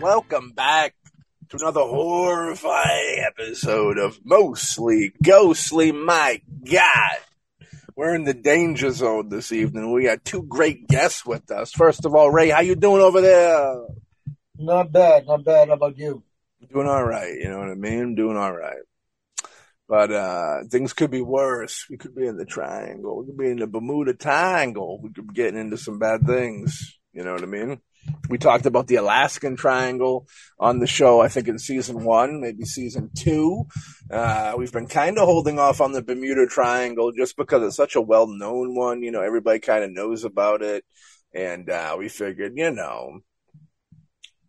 welcome back to another horrifying episode of Mostly Ghostly. My God, we're in the danger zone this evening. We got two great guests with us. First of all, Ray, how you doing over there? Not bad, not bad. How about you? Doing all right. You know what I mean? Doing all right. But uh things could be worse. We could be in the triangle. We could be in the Bermuda Triangle. We could be getting into some bad things. You know what I mean? We talked about the Alaskan Triangle on the show, I think in season one, maybe season two. Uh, we've been kind of holding off on the Bermuda Triangle just because it's such a well known one. You know, everybody kind of knows about it. And uh, we figured, you know,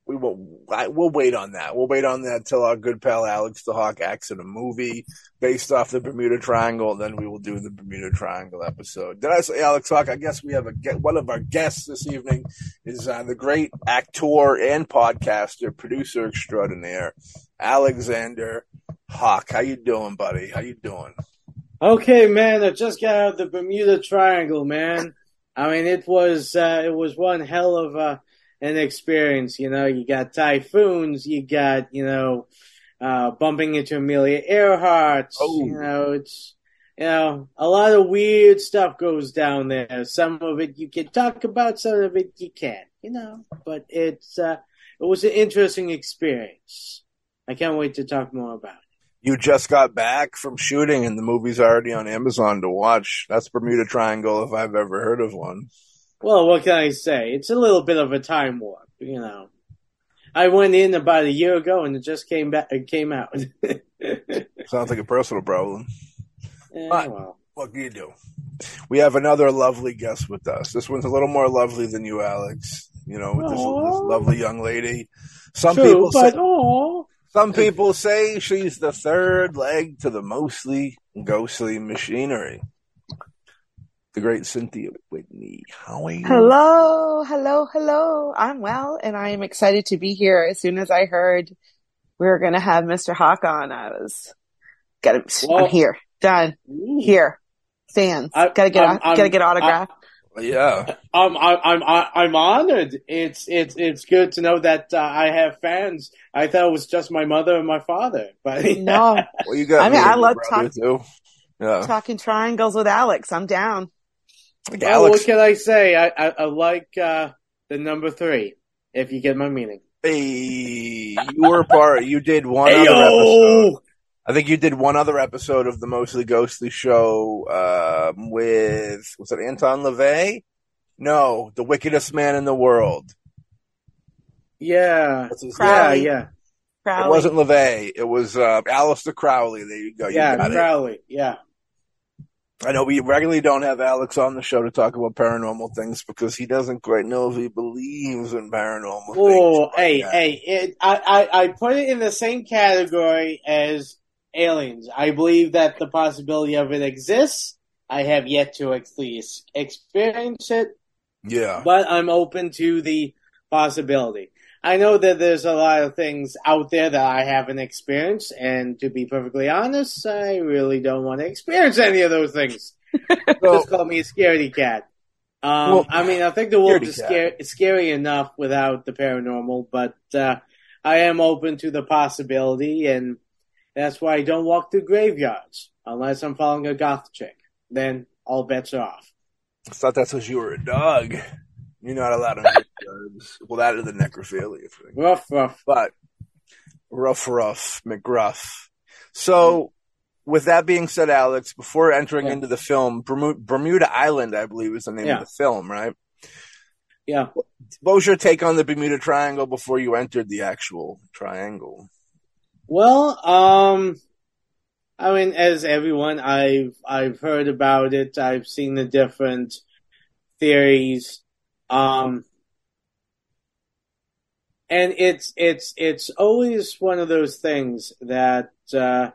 we will we'll wait on that. We'll wait on that till our good pal Alex the Hawk acts in a movie based off the Bermuda Triangle, then we will do the Bermuda Triangle episode. Did I say Alex Hauck? I guess we have a one of our guests this evening is uh, the great actor and podcaster, producer extraordinaire, Alexander Hauck. How you doing, buddy? How you doing? Okay, man. I just got out of the Bermuda Triangle, man. I mean, it was uh, it was one hell of a an experience. You know, you got typhoons, you got, you know, uh, bumping into Amelia Earhart. Oh. You know, it's, you know, a lot of weird stuff goes down there. Some of it you can talk about, some of it you can't, you know, but it's, uh, it was an interesting experience. I can't wait to talk more about it. You just got back from shooting and the movie's already on Amazon to watch. That's Bermuda Triangle if I've ever heard of one. Well, what can I say? It's a little bit of a time warp, you know. I went in about a year ago and it just came back. It came out. Sounds like a personal problem. Eh, well. What can you do? We have another lovely guest with us. This one's a little more lovely than you, Alex. You know, with this, this, lovely young lady. Some True, people but, say, some people say she's the third leg to the mostly ghostly machinery the great Cynthia Whitney. How are you? Hello, hello, hello. I'm well, and I am excited to be here. As soon as I heard we were going to have Mr. Hauck on, I was got him. Well, I'm here, done, ooh. here. Fans, I, gotta get, I'm, gotta get autograph. yeah, I'm, I'm, I'm, I'm honored. It's, it's, it's good to know that uh, I have fans. I thought it was just my mother and my father, but no. well, you got. I mean, I love talking. Yeah. Talking triangles with Alex. I'm down. Like oh, what can I say? I, I, I like uh, the number three. If you get my meaning. Hey, you were part. You did one other episode. I think you did one other episode of the Mostly Ghostly show um, with was it Anton LaVey? No, the wickedest man in the world. Yeah, yeah, yeah. Crowley. It wasn't LaVey. It was uh, Aleister Crowley. There you go. You yeah, Crowley. It. Yeah. I know we regularly don't have Alex on the show to talk about paranormal things because he doesn't quite know if he believes in paranormal things. oh, hey, hey, it, I, I, I put it in the same category as aliens. I believe that the possibility of it exists. I have yet to at experience it. Yeah. But I'm open to the possibility. I know that there's a lot of things out there that I haven't experienced, and to be perfectly honest, I really don't want to experience any of those things. Just call me a scaredy cat. Um, well, I mean, I think the world is scary, scary enough without the paranormal, but uh, I am open to the possibility, and that's why I don't walk through graveyards unless I'm following a goth chick. Then all bets are off. I thought that's because you were a dog. You're not allowed on graveyards. Well, that is the necrophilia thing. Rough, rough. But rough, rough, McGruff. So, with that being said, Alex, before entering yeah. into the film, Bermuda Island, I believe, is the name yeah. of the film, right? Yeah. What was your take on the Bermuda Triangle before you entered the actual triangle? Well, um, I mean, as everyone, I've I've heard about it. I've seen the different theories. Um, and it's it's it's always one of those things that uh,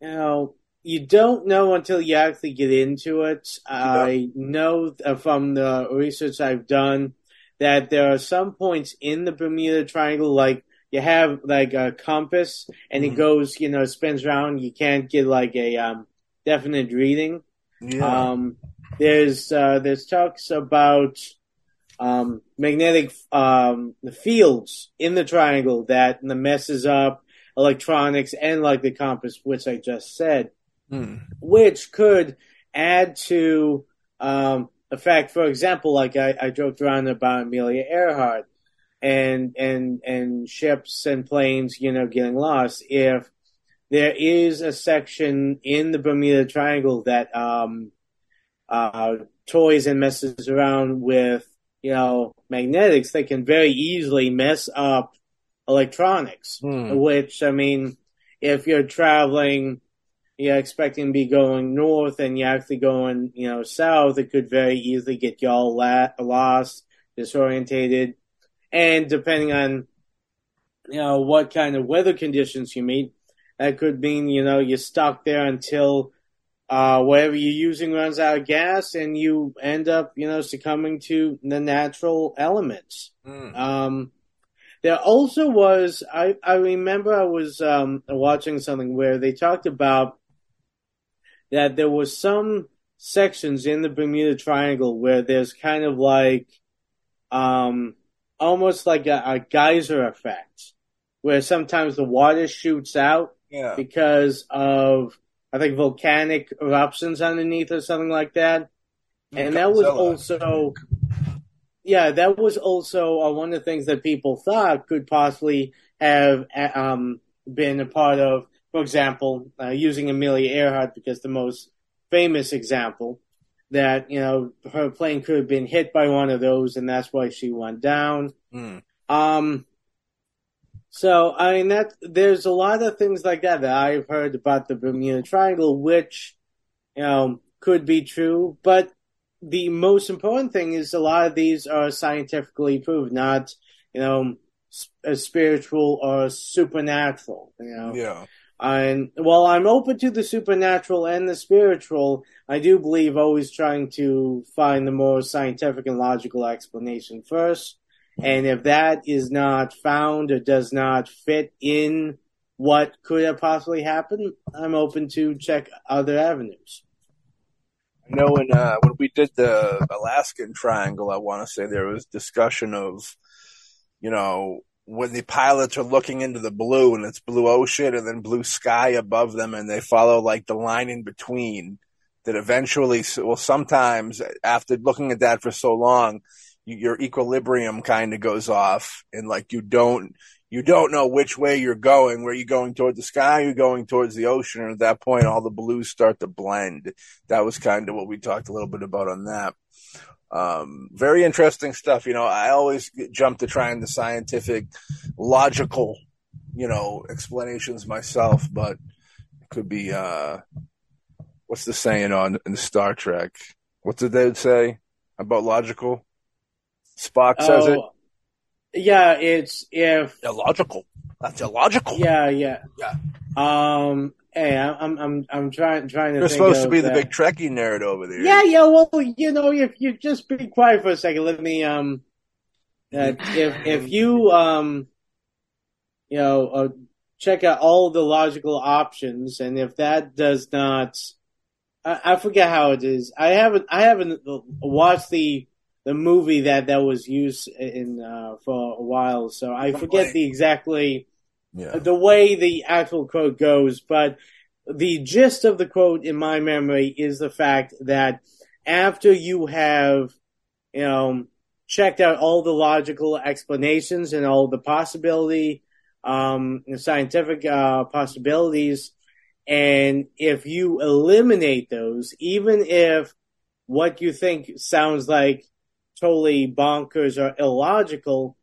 you know you don't know until you actually get into it. I know from the research I've done that there are some points in the Bermuda Triangle, like you have like a compass, and mm-hmm. it goes, you know, spins around. You can't get like a um, definite reading. Yeah. Um, there's uh, there's talks about um, magnetic um, fields in the triangle that messes up electronics and like the compass, which I just said, Hmm. which could add to um, the fact, for example, like I, I joked around about Amelia Earhart and and and ships and planes, you know, getting lost. If there is a section in the Bermuda Triangle that um, uh, toys and messes around with, you know, magnetics, they can very easily mess up electronics. Hmm. Which I mean, if you're traveling, you're expecting to be going north and you're actually going, you know, south, it could very easily get you all la- lost, disorientated, and depending on, you know, what kind of weather conditions you meet, that could mean, you know, you're stuck there until uh, whatever you're using runs out of gas and you end up, you know, succumbing to the natural elements. Hmm. Um, there also was, I, I remember I was um, watching something where they talked about that there was some sections in the Bermuda Triangle where there's kind of like, um, almost like a, a geyser effect, where sometimes the water shoots out Yeah. because of, I think, volcanic eruptions underneath or something like that. And that was also, yeah, that was also uh, one of the things that people thought could possibly have uh, um, been a part of, for example, uh, using Amelia Earhart because the most famous example that, you know, her plane could have been hit by one of those and that's why she went down. Hmm. Um, so I mean that there's a lot of things like that that I've heard about the Bermuda Triangle, which you know could be true, but the most important thing is a lot of these are scientifically proved, not you know s- uh, spiritual or supernatural. You know, Yeah. and while I'm open to the supernatural and the spiritual, I do believe always trying to find the more scientific and logical explanation first. And if that is not found or does not fit in what could have possibly happened, I'm open to check other avenues. I know when uh, when we did the Alaskan Triangle, I want to say there was discussion of, you know, when the pilots are looking into the blue and it's blue ocean and then blue sky above them, and they follow like the line in between. That eventually, well, sometimes after looking at that for so long, your equilibrium kind of goes off, and like you don't you don't know which way you're going. Were you going toward the sky? You're going towards the ocean. And at that point, all the blues start to blend. That was kind of what we talked a little bit about on that. Um, very interesting stuff. You know, I always jump to trying the scientific, logical, you know, explanations myself, but it could be, uh, what's the saying on in Star Trek? What did they say about logical? Spock says it. Oh, yeah, it's if Illogical. That's illogical. yeah, yeah, Yeah. Um, hey, I'm I'm I'm, I'm trying trying to. You're think supposed to of be the big Trekkie nerd over there. Yeah, yeah. Well, you know, if you just be quiet for a second, let me um, uh, if if you um, you know, uh, check out all the logical options, and if that does not, I, I forget how it is. I haven't I haven't watched the the movie that that was used in uh, for a while, so I forget the exactly Yeah. the way the actual quote goes, but the gist of the quote in my memory is the fact that after you have, you know, checked out all the logical explanations and all the possibility, um, scientific, uh, possibilities, and if you eliminate those, even if what you think sounds like totally bonkers or illogical,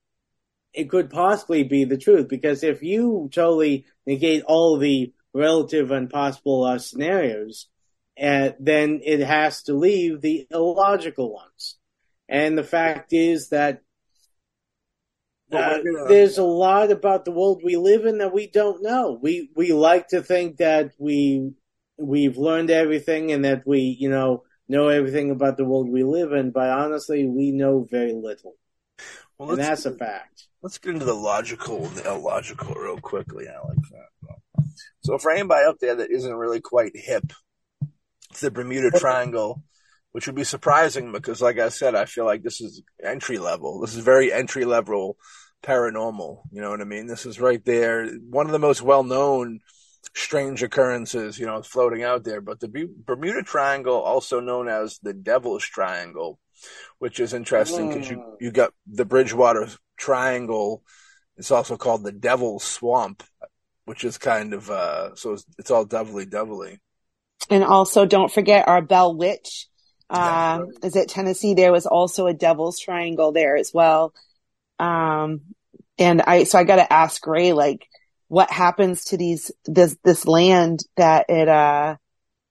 it could possibly be the truth because if you totally negate all the relative and possible uh, scenarios, uh, then it has to leave the illogical ones. And the fact is that uh, there's a lot about the world we live in that we don't know. We we like to think that we we've learned everything and that we you know know everything about the world we live in, but honestly, we know very little, Well, and that's a fact. let's get into the logical and the illogical real quickly. I like that. So for anybody out there that isn't really quite hip to the Bermuda Triangle, which would be surprising because, like I said, I feel like this is entry level. This is very entry level paranormal. You know what I mean? This is right there. One of the most well known strange occurrences, you know, floating out there. But the Bermuda Triangle, also known as the Devil's Triangle, which is interesting because you, mm. you got the Bridgewater Triangle. It's also called the Devil's Swamp, which is kind of, uh, so it's, it's all devilly, devilly. And also don't forget our Bell Witch. Um, right. is it Tennessee? There was also a Devil's Triangle there as well. Um, and I, so I got to ask Ray, like, what happens to these, this, this land that it, uh,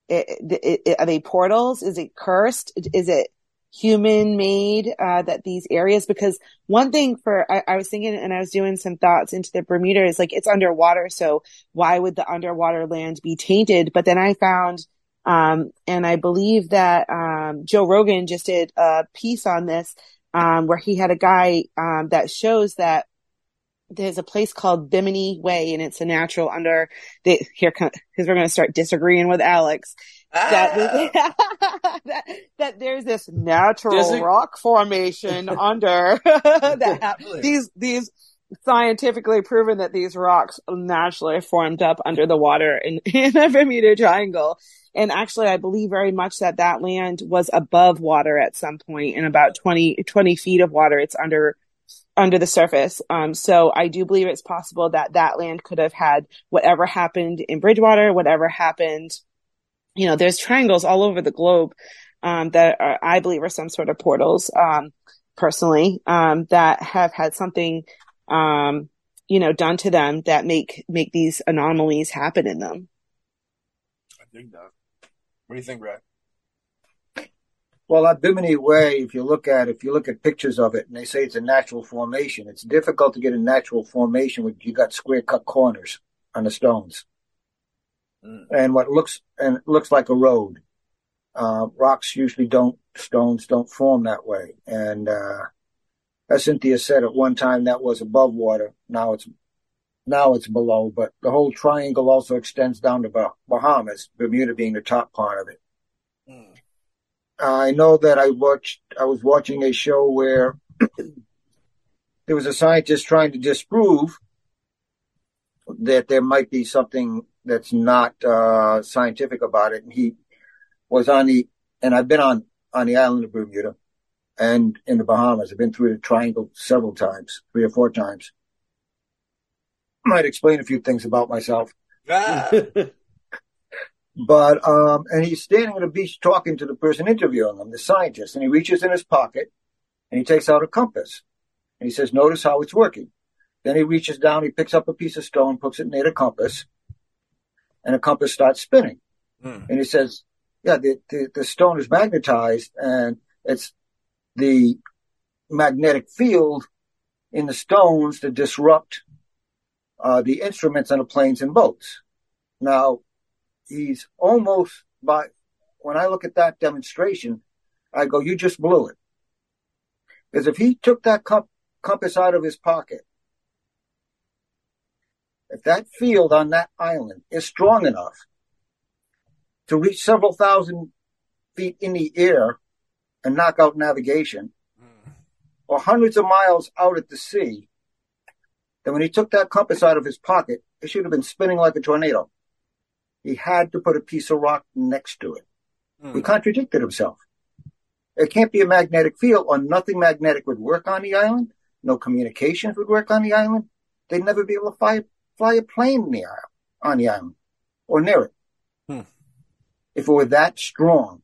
it, it, it, are they portals? Is it cursed? Is it human made uh, that these areas because one thing for I, I, was thinking and I was doing some thoughts into the Bermuda is like it's underwater so why would the underwater land be tainted but then I found um, and I believe that um, Joe Rogan just did a piece on this um, where he had a guy um, that shows that there's a place called Bimini Way and it's a natural under the here because we're going to start disagreeing with Alex that, ah. that, that there's this natural rock formation under that these these scientifically proven that these rocks naturally formed up under the water in, in the Bermuda Triangle. And actually, I believe very much that that land was above water at some point in about 20, 20 feet of water. It's under, under the surface. Um, so I do believe it's possible that that land could have had whatever happened in Bridgewater, whatever happened you know, there's triangles all over the globe um, that are, I believe are some sort of portals, um, personally, um, that have had something, um, you know, done to them that make make these anomalies happen in them. I think that. What do you think, Brad? Well, Bimini Way, if you look at if you look at pictures of it, and they say it's a natural formation, it's difficult to get a natural formation when you got square cut corners on the stones mm. and what looks and looks like a road. Uh, rocks usually don't, stones don't form that way. And, uh, as Cynthia said at one time, that was above water. Now it's, now it's below, but the whole triangle also extends down to bah- Bahamas, Bermuda being the top part of it. I know that I watched, I was watching a show where there was a scientist trying to disprove that there might be something that's not uh, scientific about it. And he was on the, and I've been on on the island of Bermuda and in the Bahamas. I've been through the Triangle several times, three or four times. I might explain a few things about myself. Ah. but um, and he's standing on the beach talking to the person interviewing him, the scientist, and he reaches in his pocket and he takes out a compass and he says, "Notice how it's working." Then he reaches down, he picks up a piece of stone, puts it near the compass, and the compass starts spinning. Mm. And he says, yeah, the, the, the, stone is magnetized and it's the magnetic field in the stones to disrupt uh, the instruments on the planes and boats. Now, he's almost by, when I look at that demonstration, I go, you just blew it. Because if he took that compass out of his pocket if that field on that island is strong enough to reach several thousand feet in the air and knock out navigation, mm. or hundreds of miles out at the sea, then when he took that compass out of his pocket, it should have been spinning like a tornado. He had to put a piece of rock next to it. Mm. He contradicted himself. It can't be a magnetic field or nothing magnetic would work on the island. No communications would work on the island. They'd never be able to fly, fly a plane near on the island or near it. Hmm. If it were that strong.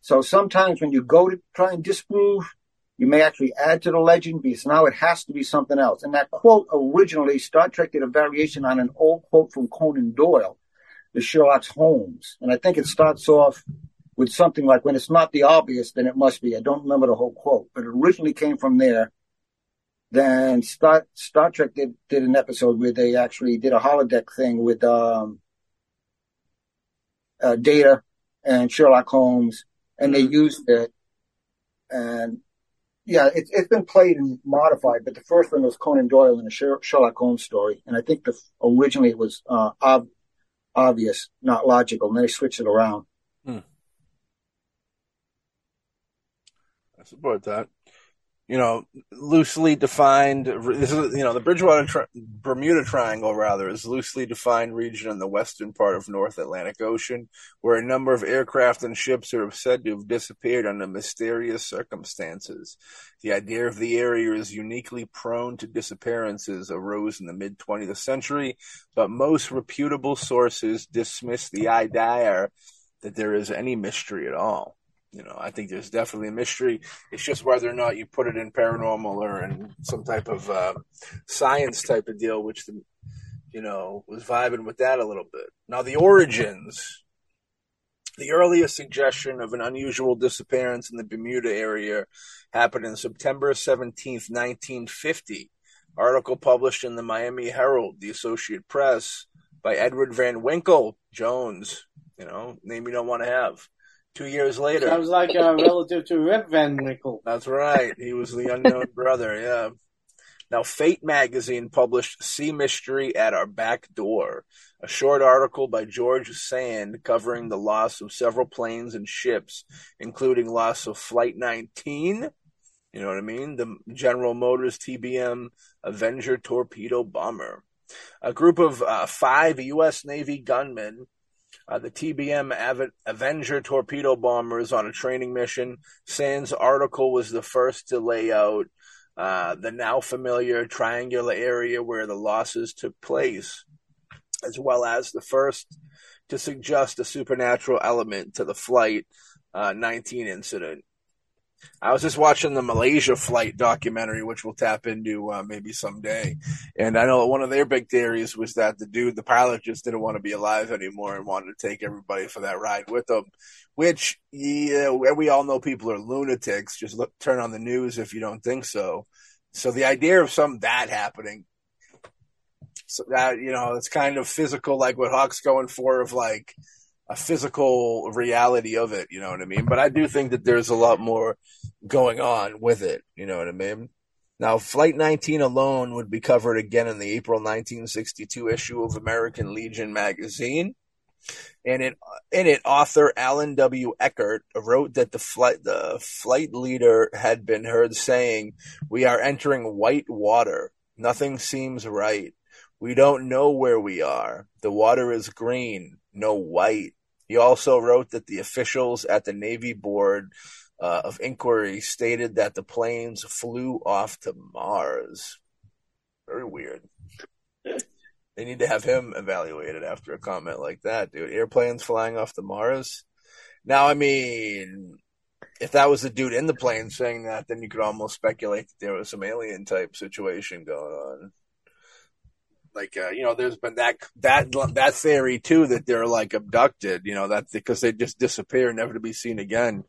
So sometimes when you go to try and disprove, you may actually add to the legend because now it has to be something else. And that quote originally, Star Trek did a variation on an old quote from Conan Doyle, the Sherlock Holmes. And I think it starts off with something like, when it's not the obvious, then it must be. I don't remember the whole quote, but it originally came from there. Then Star, Star Trek did, did an episode where they actually did a holodeck thing with um, uh, Data and Sherlock Holmes, and they used it. And yeah, it, it's been played and modified, but the first one was Conan Doyle in a Sherlock Holmes story, and I think the originally it was uh, ob- obvious, not logical, and they switch it around. Hmm. I support that you know, loosely defined. This is, you know, the Bridgewater tri- Bermuda Triangle, rather, is loosely defined region in the western part of North Atlantic Ocean, where a number of aircraft and ships are said to have disappeared under mysterious circumstances. The idea of the area is uniquely prone to disappearances arose in the mid 20th century, but most reputable sources dismiss the idea that there is any mystery at all you know, I think there's definitely a mystery. It's just whether or not you put it in paranormal or in some type of uh, science type of deal, which the, you know was vibing with that a little bit. Now the origins, the earliest suggestion of an unusual disappearance in the Bermuda area happened in September seventeenth, nineteen fifty. Article published in the Miami Herald, the Associated Press, by Edward Van Winkle Jones. You know, name you don't want to have. Two years later. Sounds like a relative to Rip Van Winkle. That's right. He was the unknown brother, yeah. Now, Fate magazine published Sea Mystery at Our Back Door, a short article by George Sand covering the loss of several planes and ships, including loss of Flight 19, you know what I mean? The General Motors TBM Avenger torpedo bomber. A group of uh, five U.S. Navy gunmen uh, the TBM Avenger torpedo bombers on a training mission. Sand's article was the first to lay out uh, the now familiar triangular area where the losses took place, as well as the first to suggest a supernatural element to the Flight uh, 19 incident. I was just watching the Malaysia flight documentary, which we'll tap into uh, maybe someday. And I know one of their big theories was that the dude, the pilot, just didn't want to be alive anymore and wanted to take everybody for that ride with him. Which, yeah, we all know people are lunatics. Just look, turn on the news if you don't think so. So the idea of some that happening, so that you know, it's kind of physical, like what Hauck's going for, of like a physical reality of it. You know what I mean? But I do think that there's a lot more going on with it. You know what I mean? Now, Flight 19 alone would be covered again in the April 1962 issue of American Legion magazine. And it, in it, author Alan W. Eckert wrote that the flight, the flight leader had been heard saying, "We are entering white water. Nothing seems right. We don't know where we are. The water is green, no white." He also wrote that the officials at the Navy Board uh, of Inquiry stated that the planes flew off to Mars. Very weird. they need to have him evaluated after a comment like that, dude. Airplanes flying off to Mars. Now, I mean, if that was the dude in the plane saying that, then you could almost speculate that there was some alien type situation going on like uh, you know there's been that that that theory too that they're like abducted you know that because they just disappear never to be seen again.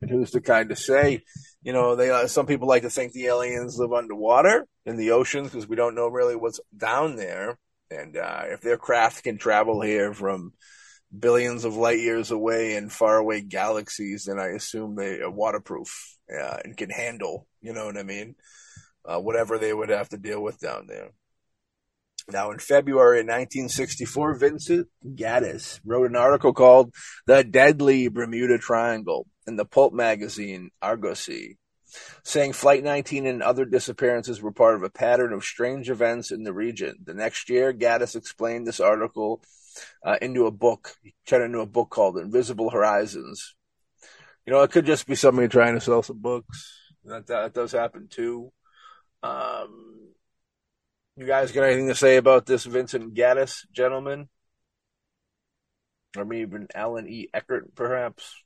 And who's to kind of say you know they uh, some people like to think the aliens live underwater in the oceans because we don't know really what's down there. And uh, if their craft can travel here from billions of light years away in faraway galaxies then i assume they are waterproof yeah, and can handle you know what i mean? Uh, whatever they would have to deal with down there now, in February 1964, Vincent Gaddis wrote an article called The Deadly Bermuda Triangle in the pulp magazine Argosy, saying Flight 19 and other disappearances were part of a pattern of strange events in the region. The next year, Gaddis explained this article uh, into a book, he turned into a book called Invisible Horizons. You know, it could just be somebody trying to sell some books. That, that does happen too. Um, you guys got anything to say about this Vincent Gaddis gentleman? Or maybe even Alan E. Eckert, perhaps?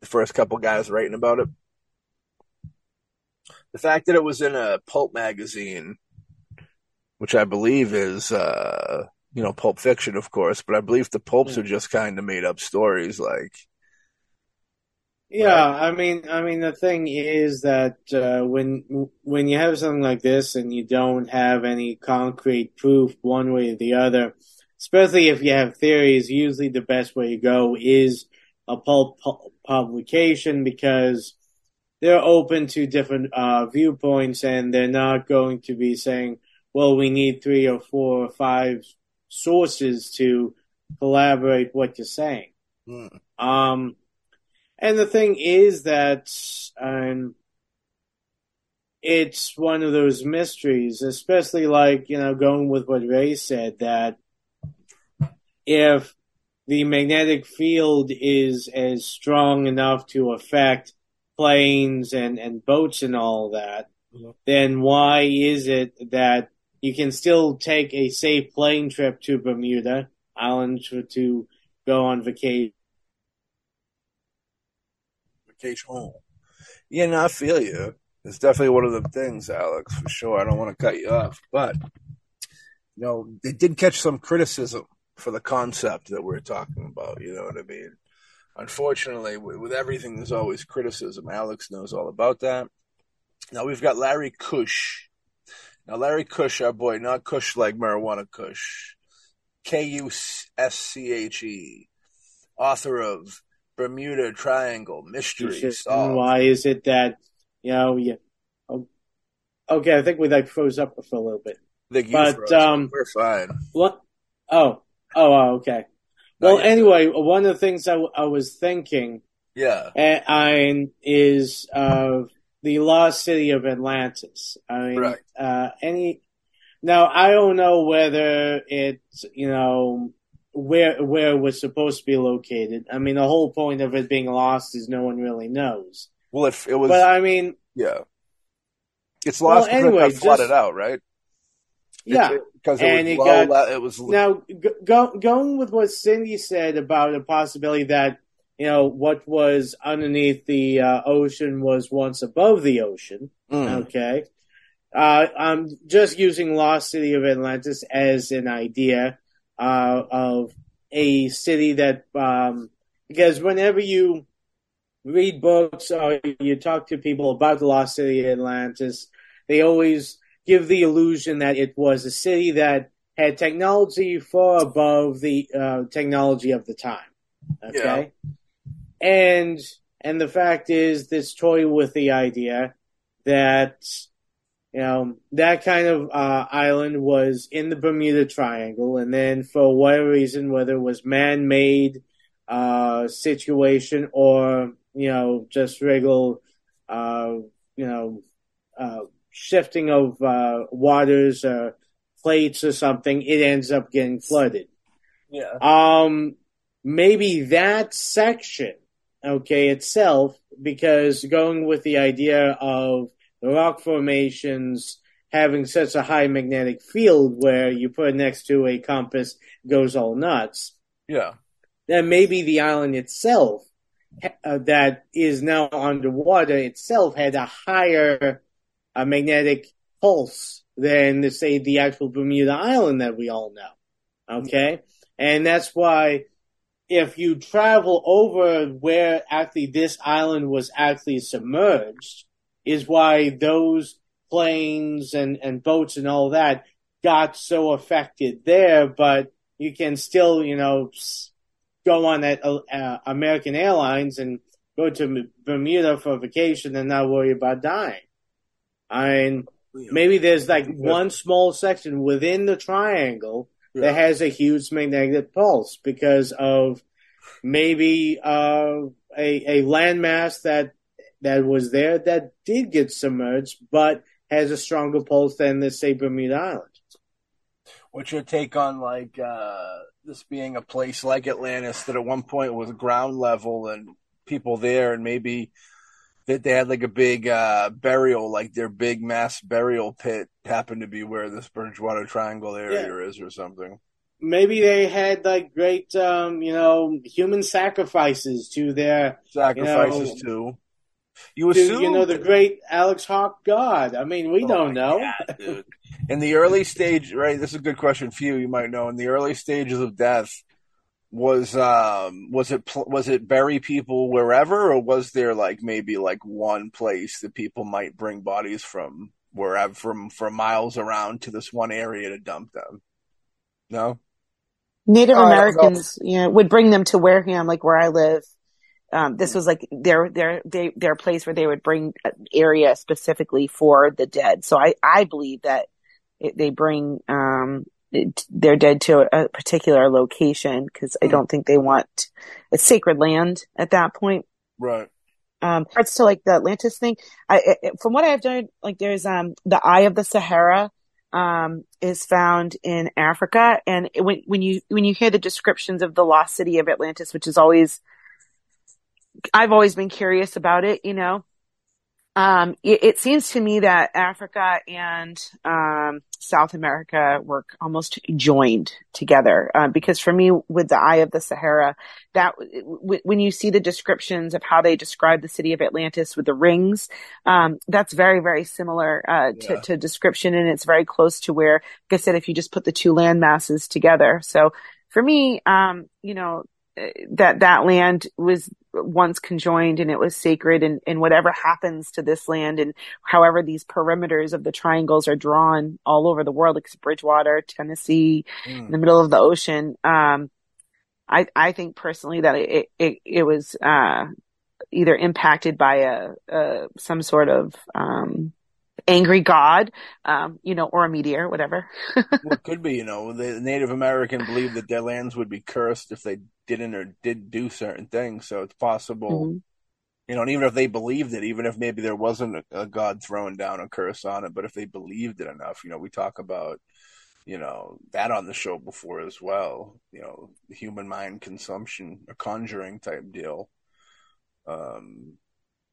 The first couple guys writing about it. The fact that it was in a pulp magazine, which I believe is, uh, you know, pulp fiction, of course, but I believe the pulps are just kind of made up stories. Like, yeah, I mean, I mean, the thing is that uh, when when you have something like this and you don't have any concrete proof one way or the other, especially if you have theories, usually the best way to go is a pulp publication because they're open to different uh, viewpoints and they're not going to be saying, "Well, we need three or four or five sources to collaborate what you're saying." Mm. Um, And the thing is that um, it's one of those mysteries, especially like, you know, going with what Ray said, that if the magnetic field is as strong enough to affect planes and, and boats and all that, mm-hmm. then why is it that you can still take a safe plane trip to Bermuda Island to, to go on vacation? Vacation home. Yeah, no, I feel you. It's definitely one of the things, Alex, for sure. I don't want to cut you off, but you know, they did catch some criticism for the concept that we're talking about. You know what I mean? Unfortunately, with, with everything, there's always criticism. Alex knows all about that. Now we've got Larry Kusche. Now Larry Kusche, our boy, not Kush like marijuana Kush, K U S C H E, author of Bermuda Triangle Mystery Solved. Why is it that you know? Yeah. Oh, okay, I think we like froze up for a little bit. but um, we're fine. What? Oh, oh, oh okay. Well, anyway, one of the things I was thinking, yeah, and, is uh, the lost city of Atlantis. I mean, right. uh, any now I don't know whether it's you know where where it was supposed to be located. I mean, the whole point of it being lost is no one really knows. Well, if it was, but I mean, yeah, it's lost well, anyway, it got flooded out, right? Yeah, because it, and it low, got it was now go, going with what Cindy said about a possibility that you know what was underneath the uh, ocean was once above the ocean. Mm. Okay, uh, I'm just using Lost City of Atlantis as an idea uh, of a city that um, because whenever you read books or you talk to people about the Lost City of Atlantis, they always give the illusion that it was a city that had technology far above the uh, technology of the time. Okay, yeah. and and the fact is, this toy with the idea that you know that kind of uh, island was in the Bermuda Triangle, and then for whatever reason, whether it was man-made uh, situation or you know just regular, uh, you know uh, shifting of uh, waters or plates or something, it ends up getting flooded. Yeah. Um, maybe that section, okay, itself, because going with the idea of the rock formations having such a high magnetic field where you put it next to a compass goes all nuts. Yeah. Then maybe the island itself uh, that is now underwater itself had a higher a magnetic pulse than, say, the actual Bermuda Island that we all know. Okay? And that's why if you travel over where actually this island was actually submerged, is why those planes and, and boats and all that got so affected there, but you can still, you know, go on that uh, American Airlines and go to Bermuda for vacation and not worry about dying. I mean, maybe there's like one small section within the triangle yeah. that has a huge magnetic pulse because of maybe uh, a a landmass that that was there that did get submerged, but has a stronger pulse than the say Bermuda Island. What's your take on like uh, this being a place like Atlantis that at one point was ground level and people there, and maybe that they had like a big uh, burial, like their big mass burial pit happened to be where this Bridgewater Triangle area yeah. is, or something. Maybe they had like great, um, you know, human sacrifices to their sacrifices you know, too. You assume, to, you know, the great Alex Hauck God. I mean, we oh don't know. God, in the early stage, right? This is a good question for you. You might know in the early stages of death was um was it was it bury people wherever or was there like maybe like one place that people might bring bodies from wherever from from miles around to this one area to dump them no native uh, americans you know would bring them to wareham like where i live um, this was like their their they, their place where they would bring area specifically for the dead so i i believe that it, they bring um they're dead to a particular location because I hmm. don't think they want it's sacred land at that point. Right. Um, parts to like the Atlantis thing. I, it, from what I've done, like there's, um, the Eye of the Sahara, um, is found in Africa. And it, when, when you, when you hear the descriptions of the lost city of Atlantis, which is always, I've always been curious about it, you know, um, it, it, seems to me that Africa and um, South America were almost joined together uh, because for me, with the Eye of the Sahara, that w- when you see the descriptions of how they describe the city of Atlantis with the rings, um, that's very very similar uh, to, yeah. to, description, and it's very close to where, like I said, if you just put the two land masses together. So for me, um, you know, that that land was once conjoined and it was sacred and, and whatever happens to this land and however these perimeters of the triangles are drawn all over the world, like Bridgewater, Tennessee, mm. in the middle of the ocean. Um, I, I think personally that it, it, it was, uh, either impacted by a, a some sort of, um, angry god, um, you know, or a meteor, whatever. well, it could be, you know, the Native American believed that their lands would be cursed if they didn't or did do certain things. So it's possible, mm-hmm. you know, and even if they believed it, even if maybe there wasn't a, a god throwing down a curse on it, but if they believed it enough, you know, we talk about, you know, that on the show before as well, you know, human mind consumption, a conjuring type deal. Um,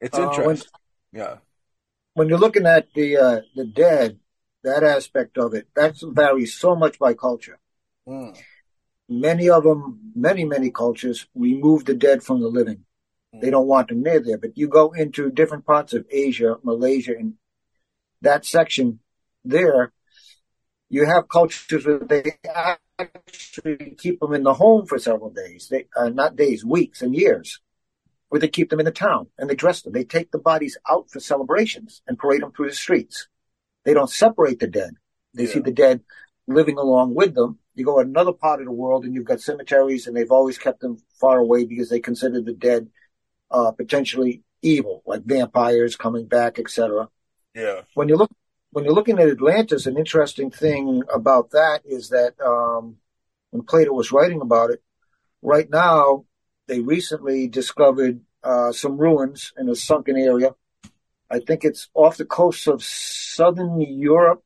it's uh, interesting. When, yeah when you're looking at the uh, the dead, that aspect of it, that varies so much by culture. Mm. Many of them, many many cultures, remove the dead from the living. Mm. They don't want them near there. But you go into different parts of Asia, Malaysia, and that section there, you have cultures where they actually keep them in the home for several days, they, uh, not days, weeks and years where they keep them in the town and they dress them. They take the bodies out for celebrations and parade them through the streets. They don't separate the dead. They yeah. see the dead living along with them. You go to another part of the world and you've got cemeteries and they've always kept them far away because they consider the dead uh, potentially evil, like vampires coming back, etc. Yeah. When you look when you're looking at Atlantis, an interesting thing about that is that um, when Plato was writing about it, right now they recently discovered uh, some ruins in a sunken area. I think it's off the coast of southern Europe,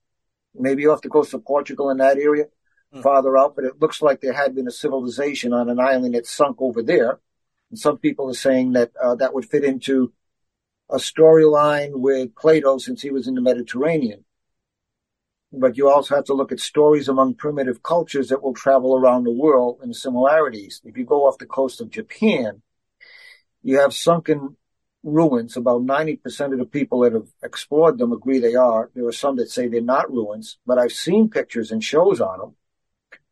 maybe off the coast of Portugal in that area, mm. farther out. But it looks like there had been a civilization on an island that sunk over there. And some people are saying that uh, that would fit into a storyline with Plato since he was in the Mediterranean. But you also have to look at stories among primitive cultures that will travel around the world and similarities. If you go off the coast of Japan, you have sunken ruins. About 90% of the people that have explored them agree they are. There are some that say they're not ruins, but I've seen pictures and shows on them.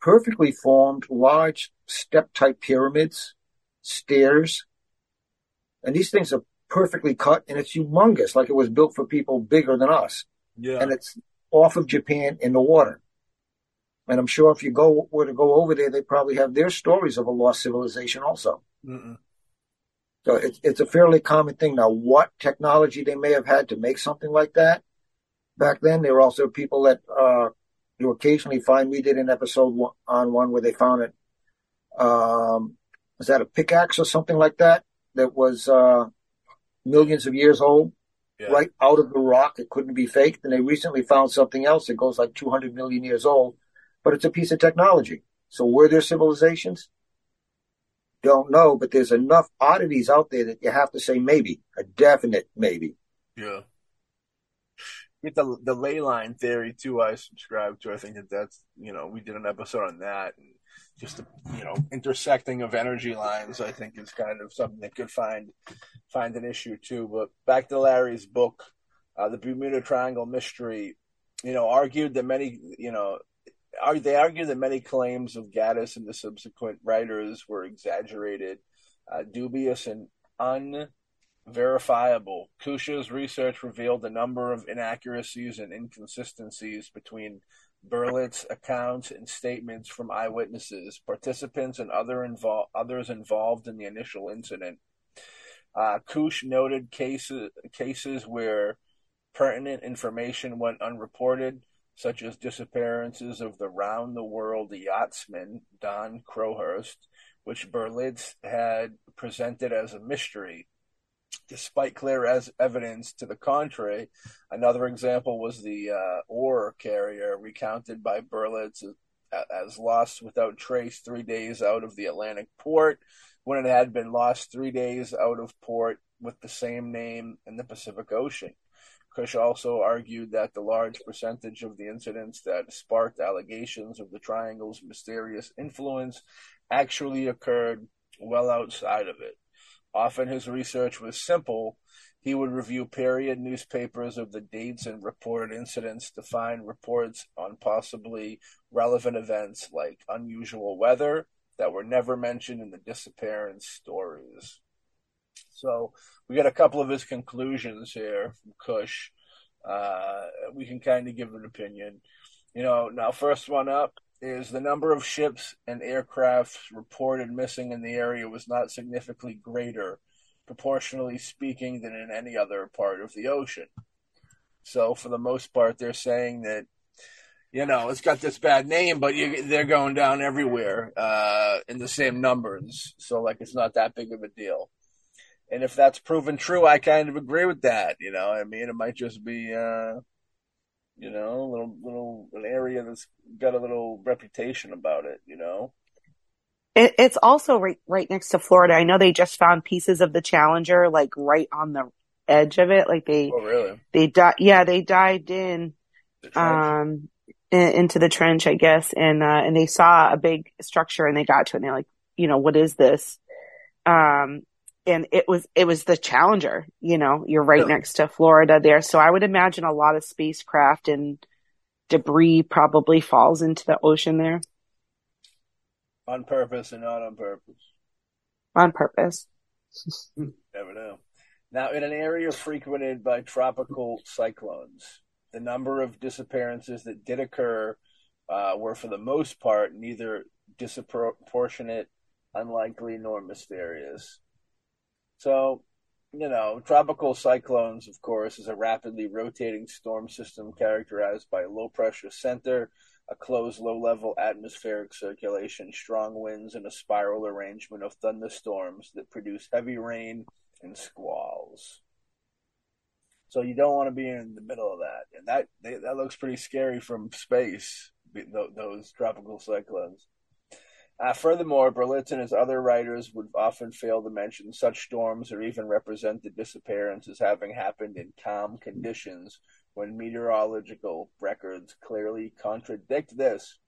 Perfectly formed, large step type pyramids, stairs. And these things are perfectly cut and it's humongous, like it was built for people bigger than us. Yeah. And it's off of Japan in the water. And I'm sure if you go were to go over there, they probably have their stories of a lost civilization also. Mm-mm. So it's, it's a fairly common thing. Now, what technology they may have had to make something like that back then, there were also people that, uh, you occasionally find, we did an episode on one where they found it, um, was that a pickaxe or something like that? That was, uh, millions of years old, yeah. right out of the rock. It couldn't be faked. And they recently found something else that goes like 200 million years old, but it's a piece of technology. So were there civilizations? don't know, but there's enough oddities out there that you have to say maybe, a definite maybe. Yeah. Get the the ley line theory too. I subscribe to. I think that that's you know we did an episode on that, and just the you know intersecting of energy lines. I think is kind of something that could find find an issue too. But back to Larry's book, uh, the Bermuda Triangle mystery. You know, argued that many you know they argue that many claims of Gaddis and the subsequent writers were exaggerated, uh, dubious, and unverifiable. Kusche's research revealed a number of inaccuracies and inconsistencies between Berlitz accounts and statements from eyewitnesses, participants, and other invo- others involved in the initial incident. Uh, noted cases cases where pertinent information went unreported, such as disappearances of the round the world yachtsman Don Crowhurst, which Berlitz had presented as a mystery. Despite clear as evidence to the contrary. Another example was the uh, ore carrier recounted by Berlitz as, lost without trace three days out of the Atlantic port when it had been lost three days out of port with the same name in the Pacific Ocean. Kusche also argued that the large percentage of the incidents that sparked allegations of the triangle's mysterious influence actually occurred well outside of it. Often his research was simple. He would review period newspapers of the dates and reported incidents to find reports on possibly relevant events like unusual weather that were never mentioned in the disappearance stories. So we got a couple of his conclusions here from Kusche. Uh, we can kind of give an opinion. You know, now first one up is the number of ships and aircraft reported missing in the area was not significantly greater, proportionally speaking, than in any other part of the ocean. So for the most part, they're saying that you know, it's got this bad name, but you, they're going down everywhere uh, in the same numbers. So, like, it's not that big of a deal. And if that's proven true, I kind of agree with that. You know, I mean, it might just be, uh, you know, a little, little, an area that's got a little reputation about it. You know, it, it's also right, right next to Florida. I know they just found pieces of the Challenger, like right on the edge of it. Like they, oh really? They di- yeah, they dived in, um, in, into the trench, I guess, and uh, and they saw a big structure, and they got to it, and they're like, you know, what is this? Um, and it was it was the Challenger. You know, you're right next to Florida there, so I would imagine a lot of spacecraft and debris probably falls into the ocean there. On purpose and not on purpose. On purpose. Never know. Now, in an area frequented by tropical cyclones, the number of disappearances that did occur uh, were, for the most part, neither disproportionate, unlikely, nor mysterious. So, you know, tropical cyclones, of course, is a rapidly rotating storm system characterized by a low pressure center, a closed low level atmospheric circulation, strong winds, and a spiral arrangement of thunderstorms that produce heavy rain and squalls. So you don't want to be in the middle of that, and that they, that looks pretty scary from space. Those tropical cyclones. Uh, furthermore, Berlitz and his other writers would often fail to mention such storms or even represent the disappearance as having happened in calm conditions when meteorological records clearly contradict this.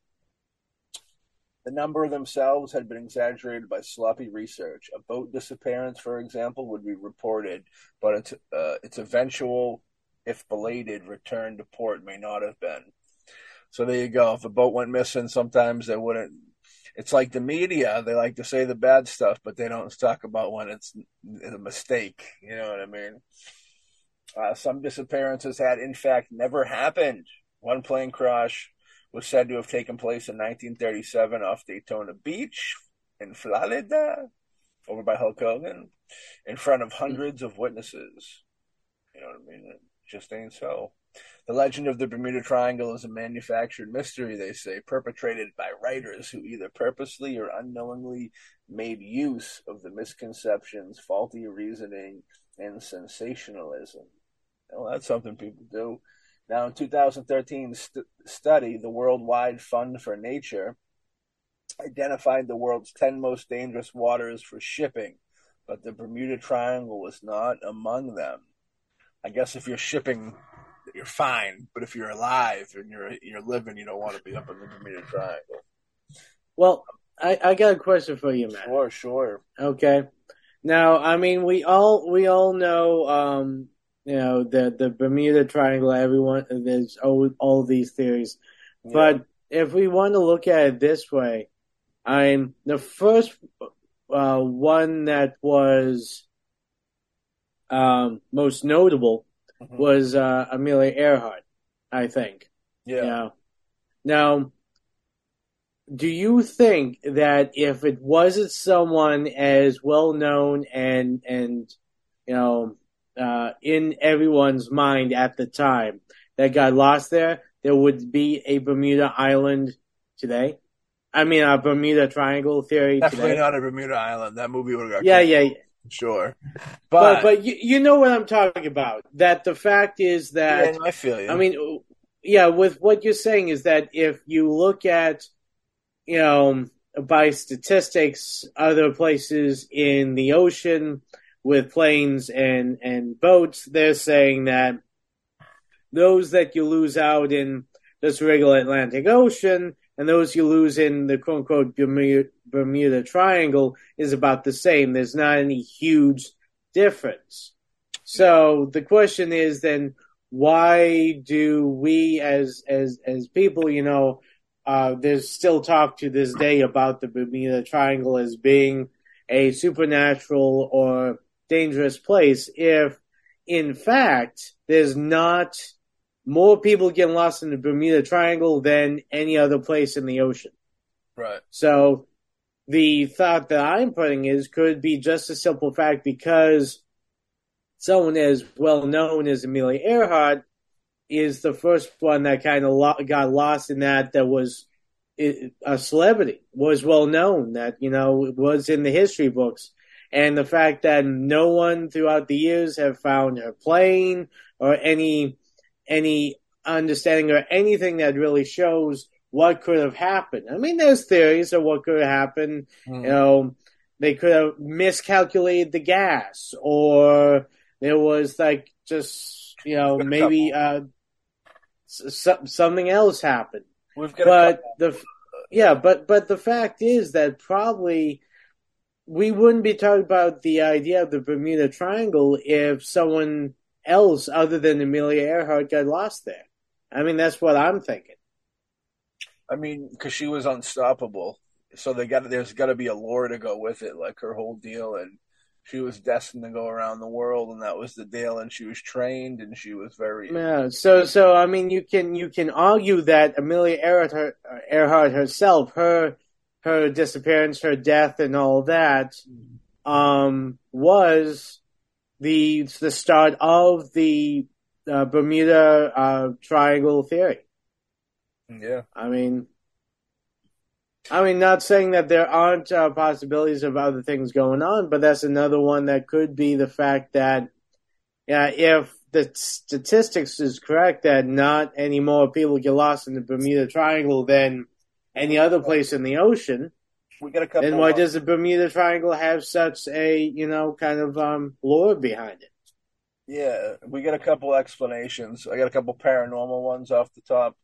The number themselves had been exaggerated by sloppy research. A boat disappearance, for example, would be reported, but its, uh, its eventual, if belated, return to port may not have been. So there you go. If a boat went missing, sometimes they wouldn't it's like the media; they like to say the bad stuff, but they don't talk about when it's a mistake. You know what I mean? Uh, some disappearances had, in fact, never happened. One plane crash was said to have taken place in 1937 off Daytona Beach in Florida, over by Hulk Hogan, in front of hundreds of witnesses. You know what I mean? It just ain't so. The legend of the Bermuda Triangle is a manufactured mystery, they say, perpetrated by writers who either purposely or unknowingly made use of the misconceptions, faulty reasoning, and sensationalism. Well, that's something people do. Now, in 2013 st- study, the Worldwide Fund for Nature identified the world's 10 most dangerous waters for shipping, but the Bermuda Triangle was not among them. I guess if you're shipping you're fine. But if you're alive and you're you're living, you don't want to be up in the Bermuda Triangle. Well, I, I got a question for you, man. Sure, sure. Okay. Now, I mean, we all we all know, um, you know, the the Bermuda Triangle. Everyone, there's all all these theories, yeah. but if we want to look at it this way, I'm the first uh, one that was um, most notable mm-hmm. was uh, Amelia Earhart, I think. Yeah. Know? Now, do you think that if it wasn't someone as well known and and you know uh, in everyone's mind at the time that got lost there, there would be a Bermuda Island today? I mean, a Bermuda Triangle theory. Definitely today. not a Bermuda Island. That movie would have got. Yeah, yeah, sure. But But, but you, you know what I'm talking about. That the fact is that yeah, I feel you. I mean, yeah, with what you're saying is that if you look at, you know, by statistics, other places in the ocean with planes and, and boats, they're saying that those that you lose out in this regular Atlantic Ocean and those you lose in the quote unquote Bermuda, Bermuda Triangle is about the same. There's not any huge difference. So the question is then, why do we as as as people, you know, uh, there's still talk to this day about the Bermuda Triangle as being a supernatural or dangerous place if in fact there's not more people getting lost in the Bermuda Triangle than any other place in the ocean. right. So the thought that I'm putting is could be just a simple fact because someone as well known as Amelia Earhart is the first one that kind of lo- got lost in that that was a celebrity was well known that you know was in the history books and the fact that no one throughout the years have found her plane or any any understanding or anything that really shows what could have happened. I mean, there's theories of what could have happened. Mhm. You know, they could have miscalculated the gas, or there was like just you know maybe uh, something else happened. We've got But the yeah, but but the fact is that probably we wouldn't be talking about the idea of the Bermuda Triangle if someone else other than Amelia Earhart got lost there. I mean, that's what I'm thinking. I mean, because she was unstoppable, so they got there's got to be a lore to go with it, like her whole deal, and she was destined to go around the world, and that was the deal, and she was trained, and she was very Yeah. So so I mean, you can you can argue that Amelia Earhart, Earhart herself, her her disappearance, her death, and all that, um, was the the start of the uh, Bermuda uh, Triangle theory. yeah. I mean, I mean, not saying that there aren't uh, possibilities of other things going on, but that's another one that could be the fact that, yeah, if the statistics is correct that not any more people get lost in the Bermuda Triangle than any other place in the ocean, We got a couple. then why does the Bermuda Triangle have such a, you know, kind of um, lore behind it? Yeah, we got a couple explanations. I got a couple paranormal ones off the top.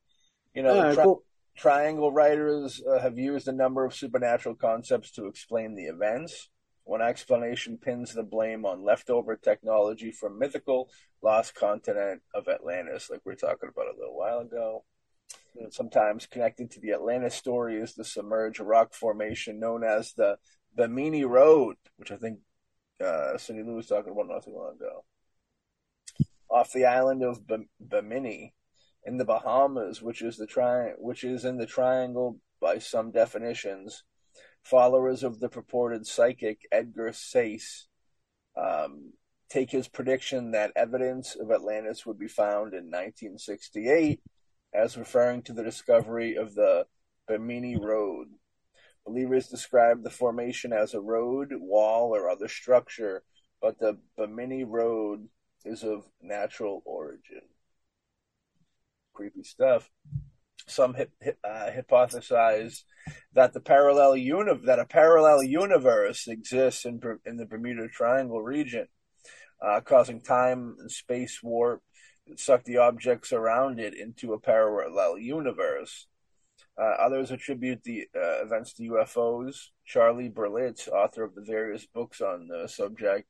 You know, Ah, tri- cool. triangle writers uh, have used a number of supernatural concepts to explain the events. One explanation pins the blame on leftover technology from mythical lost continent of Atlantis, like we were talking about a little while ago. And sometimes connected to the Atlantis story is the submerged rock formation known as the Bimini Road, which I think uh, Cindy Lou was talking about not too long ago. Off the island of Bim- Bimini, in the Bahamas, which is the tri- which is in the triangle by some definitions. Followers of the purported psychic Edgar Cayce um, take his prediction that evidence of Atlantis would be found in 1968 as referring to the discovery of the Bimini Road. Believers describe the formation as a road, wall, or other structure, but the Bimini Road is of natural origin creepy stuff. Some hip, hip, uh, hypothesize that the parallel uni- that a parallel universe exists in in the Bermuda Triangle region, uh, causing time and space warp suck the objects around it into a parallel universe. Uh, others attribute the uh, events to UFOs. Charlie Berlitz, author of the various books on the subject,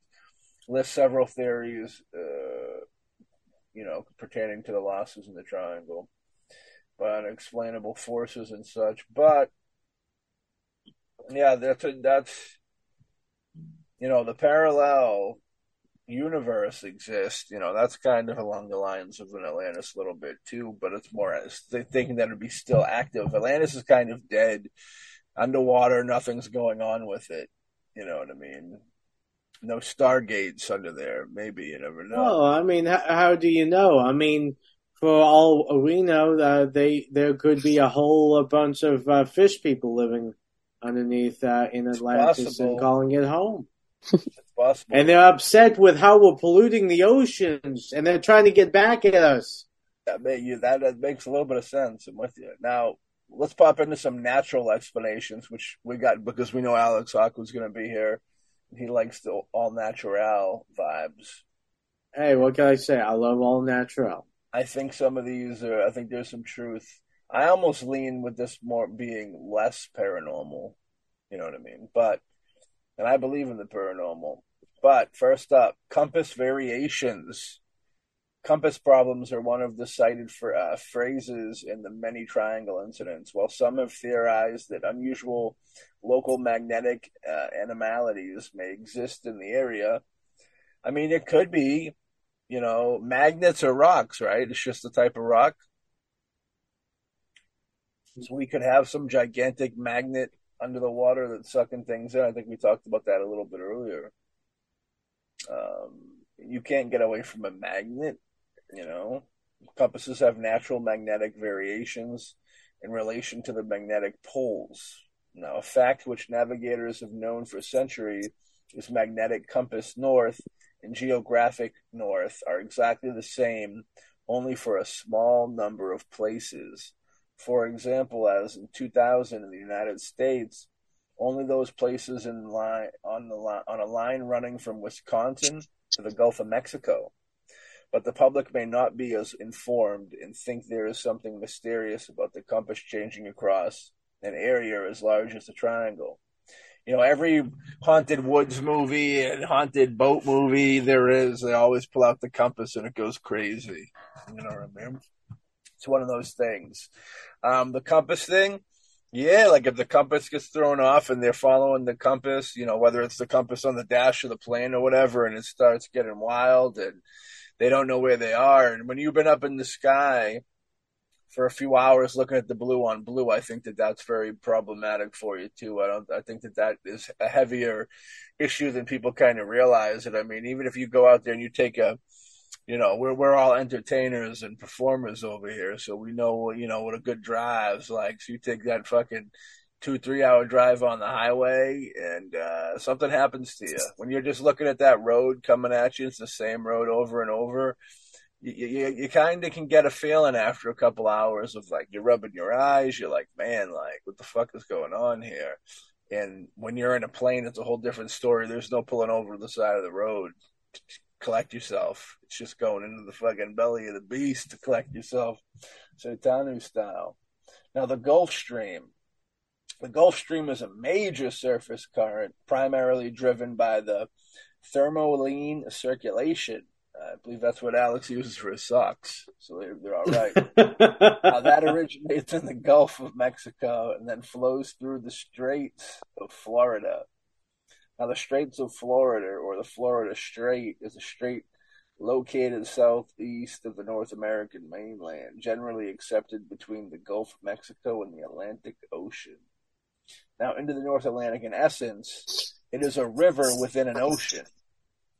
lists several theories. Uh, you know, pertaining to the losses in the triangle by unexplainable forces and such. But yeah, that's a, that's you know the parallel universe exists. You know, that's kind of along the lines of an Atlantis a little bit too, but it's more thinking that it'd be still active. Atlantis is kind of dead, underwater. Nothing's going on with it. You know what I mean? No stargates under there. Maybe you never know. Well, I mean, how, how do you know? I mean, for all we know, uh, they there could be a whole a bunch of uh, fish people living underneath uh, in Atlantis and calling it home. And they're upset with how we're polluting the oceans, and they're trying to get back at us. That, may, you, that, that makes a little bit of sense. I'm with you. Now, let's pop into some natural explanations, which we got because we know Alex Hauck was going to be here. He likes the all natural vibes. Hey, what can I say? I love all natural. I think some of these are. I think there's some truth. I almost lean with this more being less paranormal. You know what I mean? But and I believe in the paranormal. But first up, compass variations. Compass problems are one of the cited for, uh, phrases in the many triangle incidents. While some have theorized that unusual local magnetic uh, anomalies may exist in the area, I mean, it could be, you know, magnets or rocks, right? It's just the type of rock. So we could have some gigantic magnet under the water that's sucking things in. I think we talked about that a little bit earlier. Um, you can't get away from a magnet you know, compasses have natural magnetic variations in relation to the magnetic poles. Now, a fact which navigators have known for centuries is magnetic compass north and geographic north are exactly the same, only for a small number of places. For example, as in 2000 in the United States, only those places in line on the line, on a line running from Wisconsin to the Gulf of Mexico but the public may not be as informed and think there is something mysterious about the compass changing across an area as large as a triangle. You know, every haunted woods movie and haunted boat movie there is, they always pull out the compass and it goes crazy. You know mean? It's one of those things. Um, the compass thing, yeah, like if the compass gets thrown off and they're following the compass, you know, whether it's the compass on the dash of the plane or whatever, and it starts getting wild and they don't know where they are. And when you've been up in the sky for a few hours looking at the blue on blue, I think that that's very problematic for you too. I don't. I think that that is a heavier issue than people kind of realize. it. I mean, even if you go out there and you take a you know, we're we're all entertainers and performers over here, so we know you know what a good drive's like. So you take that fucking two three hour drive on the highway and uh, something happens to you. When you're just looking at that road coming at you it's the same road over and over. You, you, you kind of can get a feeling after a couple hours of like you're rubbing your eyes. You're like man like what the fuck is going on here? And when you're in a plane it's a whole different story. There's no pulling over the side of the road. to collect yourself it's just going into the fucking belly of the beast to collect yourself so Tanu style now the gulf stream the Gulf Stream is a major surface current, primarily driven by the thermohaline circulation. I believe that's what Alex uses for his socks, so they're, they're all right. uh, that originates in the Gulf of Mexico and then flows through the Straits of Florida. Now, the Straits of Florida, or the Florida Strait, is a strait located southeast of the North American mainland, generally accepted between the Gulf of Mexico and the Atlantic Ocean. Now, into the North Atlantic, in essence, it is a river within an ocean.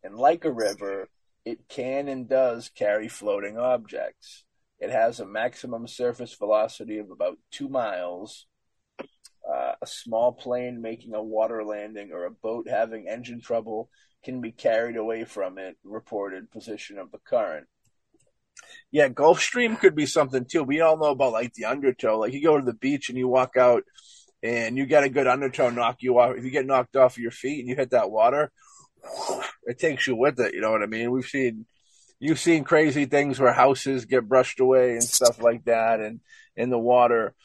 And like a river, it can and does carry floating objects. It has a maximum surface velocity of about two miles. A small plane making a water landing or a boat having engine trouble can be carried away from it, reported position of the current. Yeah, Gulf Stream could be something too. We all know about like the undertow. Like you go to the beach and you walk out and you get a good undertow knock you off. If you get knocked off your feet and you hit that water, it takes you with it. You know what I mean? We've seen, you've seen crazy things where houses get brushed away and stuff like that, and in the water.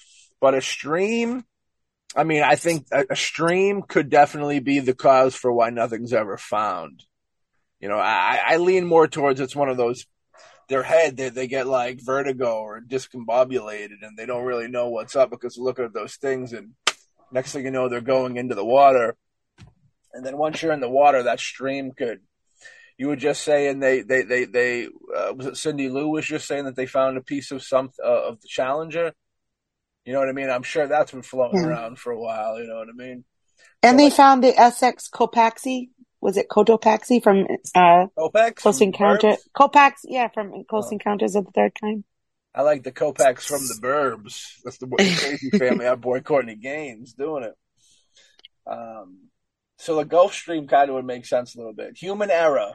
But a stream, I mean, I think a, stream could definitely be the cause for why nothing's ever found. You know, I, I lean more towards it's one of those their head they, they get like vertigo or discombobulated and they don't really know what's up because look at those things and Next thing you know, they're going into the water. And then once you're in the water, that stream could, you were just saying they, they, they, they, uh, was it Cindy Lou was just saying that they found a piece of some, uh, of the Challenger? You know what I mean? I'm sure that's been floating yeah. around for a while. You know what I mean? And so they like, found the Essex Copaxi. Was it Cotopaxi from uh, Copax Close Encounter? Copax, yeah, from Close oh. Encounters of the Third Kind. I like the Copax from the Burbs. That's the, the crazy family. Our boy Courtney Gains doing it. Um, So the Gulf Stream kind of would make sense a little bit. Human error. All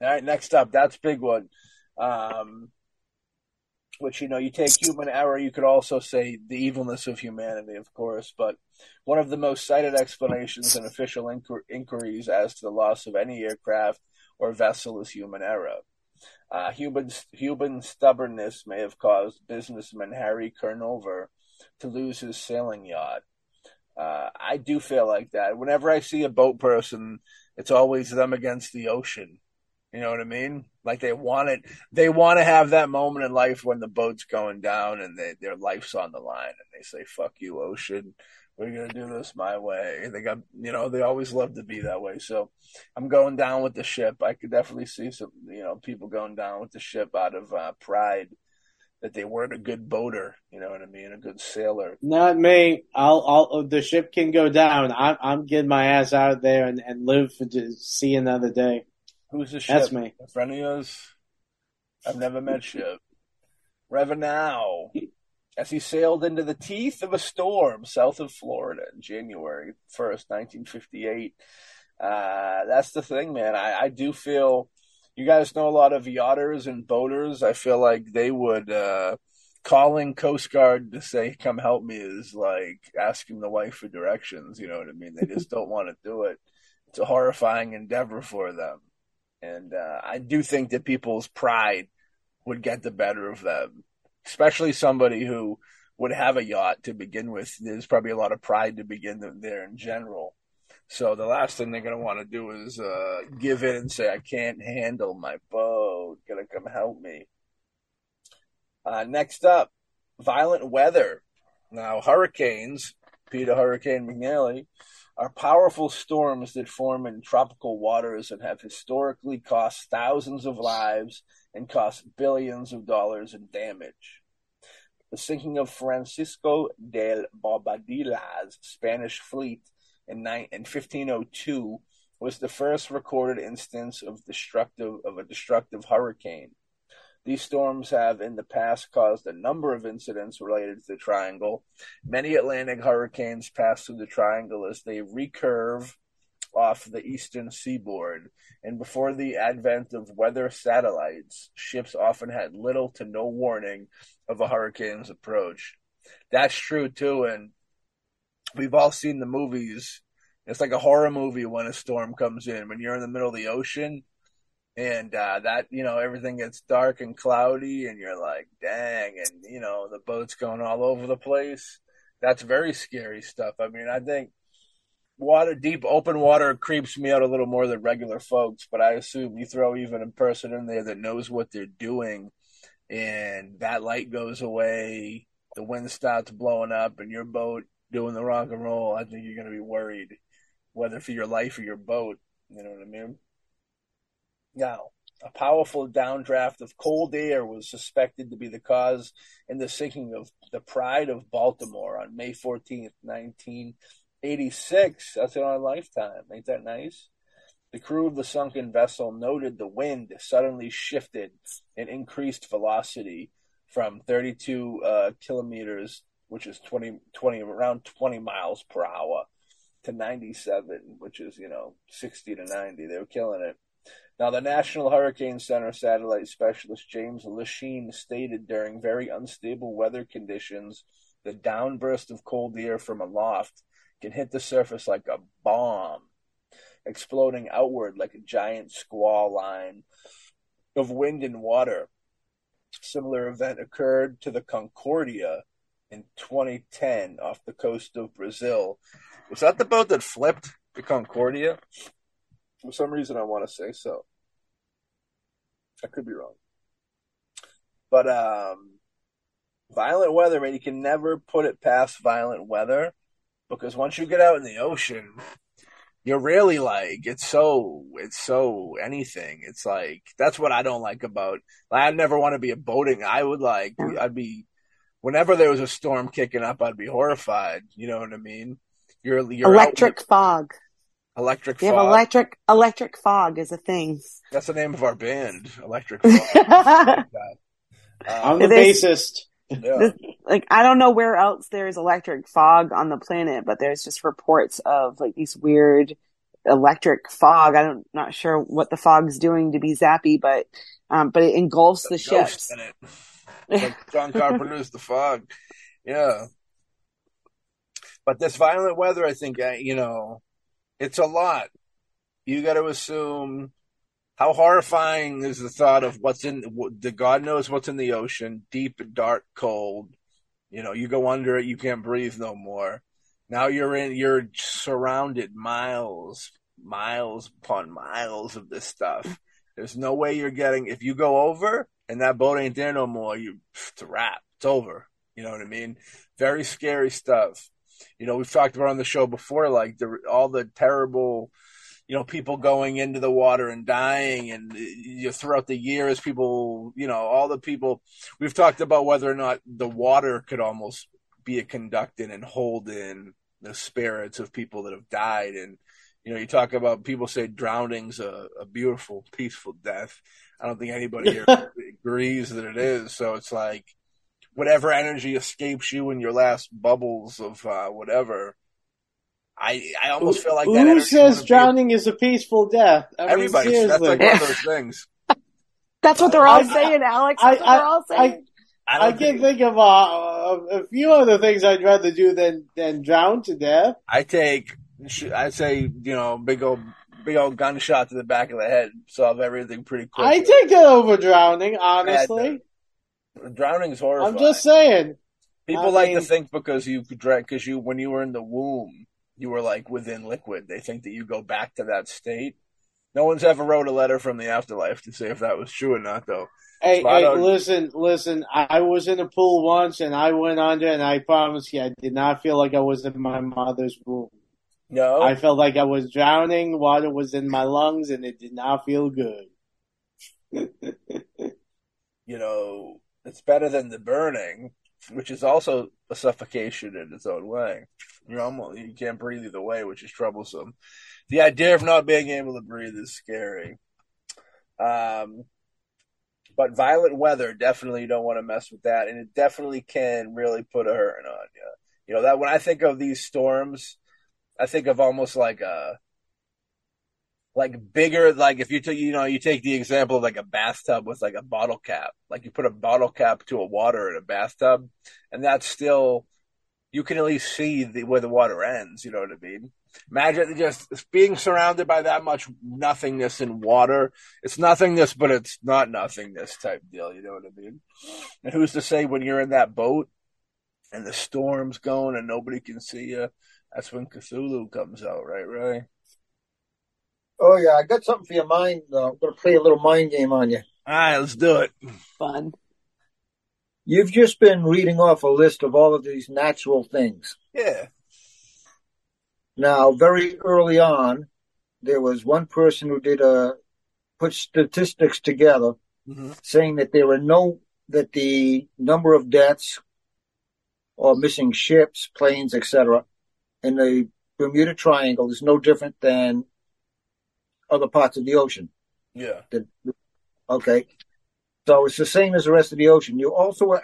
right, next up, that's big one. Um, which you know, you take human error. You could also say the evilness of humanity, of course. But one of the most cited explanations in official inquir- inquiries as to the loss of any aircraft or vessel is human error. Uh, human human stubbornness may have caused businessman Harry Conover to lose his sailing yacht. Uh, I do feel like that. Whenever I see a boat person, it's always them against the ocean. You know what I mean? Like they want it. They want to have that moment in life when the boat's going down and they, their life's on the line, and they say, "Fuck you, ocean. We're gonna do this my way." They got, you know, they always love to be that way. So I'm going down with the ship. I could definitely see some, you know, people going down with the ship out of uh, pride that they weren't a good boater. You know what I mean? A good sailor. Not me. I'll, I'll, the ship can go down. I'm, I'm getting my ass out of there and, and live to see another day. Who's the ship? That's me. A friend of yours? I've never met Ship. Revenau. As he sailed into the teeth of a storm south of Florida in January 1st, 1958. Uh, that's the thing, man. I, I do feel you guys know a lot of yachters and boaters. I feel like they would uh, calling Coast Guard to say, "Come help me," is like asking the wife for directions. You know what I mean? They just don't want to do it. It's a horrifying endeavor for them, and uh, I do think that people's pride would get the better of them, especially somebody who would have a yacht to begin with. There's probably a lot of pride to begin there in general. So the last thing they're going to want to do is uh, give in and say, I can't handle my boat. Gonna come help me. Uh, next up, violent weather. Now, hurricanes, Peter Hurricane McNally, are powerful storms that form in tropical waters and have historically cost thousands of lives and cost billions of dollars in damage. The sinking of Francisco del Bobadilla's Spanish fleet in, in 1502 was the first recorded instance of destructive of a destructive hurricane. These storms have in the past caused a number of incidents related to the triangle. Many Atlantic hurricanes pass through the triangle as they recurve off the eastern seaboard. And before the advent of weather satellites, ships often had little to no warning of a hurricane's approach. That's true too, and we've all seen the movies. It's like a horror movie when a storm comes in. When you're in the middle of the ocean, and uh, that you know everything gets dark and cloudy, and you're like, dang, and you know the boat's going all over the place. That's very scary stuff. I mean, I think water, deep open water, creeps me out a little more than regular folks. But I assume you throw even a person in there that knows what they're doing, and that light goes away, the wind starts blowing up, and your boat doing the rock and roll, I think you're going to be worried, whether for your life or your boat. You know what I mean? Now, a powerful downdraft of cold air was suspected to be the cause in the sinking of the Pride of Baltimore on May 14th, 1986. That's in our lifetime. Ain't that nice? The crew of the sunken vessel noted the wind suddenly shifted and increased velocity from 32 uh, kilometers which is 20, 20, around 20 miles per hour to 97, which is, you know, 60 to 90. They were killing it. Now, the National Hurricane Center satellite specialist James Lushine stated during very unstable weather conditions, the downburst of cold air from aloft can hit the surface like a bomb, exploding outward like a giant squall line of wind and water. Similar event occurred to the Concordia in 2010 off the coast of Brazil. Was that the boat that flipped the Concordia? For some reason, I want to say so. I could be wrong. But um, violent weather, man, you can never put it past violent weather because once you get out in the ocean, you're really like it's so it's so anything. It's like that's what I don't like about. Like, I never want to be a boating. I would like I'd be whenever there was a storm kicking up, I'd be horrified. You know what I mean? You're, you're electric fog. Electric we fog. have electric electric fog is a thing. That's the name of our band, Electric Fog. I'm the bassist. Yeah. like I don't know where else there's electric fog on the planet, but there's just reports of like these weird electric fog. I'm not sure what the fog's doing to be zappy, but um, but it engulfs the ships. Like John Carpenter's The Fog. Yeah. But this violent weather, I think, uh, you know, it's a lot. You got to assume how horrifying is the thought of what's in the God knows what's in the ocean, deep, dark, cold. You know, you go under it, you can't breathe no more. Now you're in, you're surrounded miles, miles upon miles of this stuff. There's no way you're getting, if you go over and that boat ain't there no more, you, it's a wrap. It's over. You know what I mean? Very scary stuff. You know, we've talked about on the show before, like the, all the terrible, you know, people going into the water and dying, and uh, you know, throughout the years, people, you know, all the people. We've talked about whether or not the water could almost be a conductant and hold in the spirits of people that have died, and you know, you talk about people say drowning's a, a beautiful, peaceful death. I don't think anybody here agrees that it is. So it's like whatever energy escapes you in your last bubbles of uh, whatever. I I almost feel like Who that. Who says would be- drowning is a peaceful death? I mean, Everybody. That's like one of those things. That's what they're all I- saying, Alex. I- That's what they're I- all saying. I, I don't can think, think of uh, a few other things I'd rather do than than drown to death. I take. I say you know big old big old gunshot to the back of the head solve everything pretty quick. I take that over drowning, honestly. Drowning is horrifying. I'm just saying. People I like mean- to think because you drink because you when you were in the womb you were like within liquid. They think that you go back to that state. No one's ever wrote a letter from the afterlife to say if that was true or not, though. Hey, hey, listen, listen. I, I was in a pool once, and I went under, and I promise you, I did not feel like I was in my mother's womb. No, I felt like I was drowning. Water was in my lungs, and it did not feel good. you know it's better than the burning, which is also a suffocation in its own way. You're almost you can't breathe either way, which is troublesome. The idea of not being able to breathe is scary. Um, but violent weather definitely you don't want to mess with that, and it definitely can really put a hurting on you. You know that when I think of these storms, I think of almost like a like bigger like if you take you know you take the example of like a bathtub with like a bottle cap. Like you put a bottle cap to a water in a bathtub and that's still you can at least see the, where the water ends you know what i mean? Imagine just being surrounded by that much nothingness in water. It's nothingness but it's not nothingness type deal you know what i mean? And who's to say when you're in that boat and the storm's going and nobody can see you that's when cthulhu comes out right right Oh yeah, I got something for your mind. Though. I'm going to play a little mind game on you. all right let's do it Fun. You've just been reading off a list of all of these natural things. yeah Now, very early on, there was one person who did a put statistics together mm-hmm. saying that there were no that the number of deaths or missing ships, planes, etc., in the Bermuda Triangle is no different than other parts of the ocean. yeah Okay. So it's the same as the rest of the ocean. You also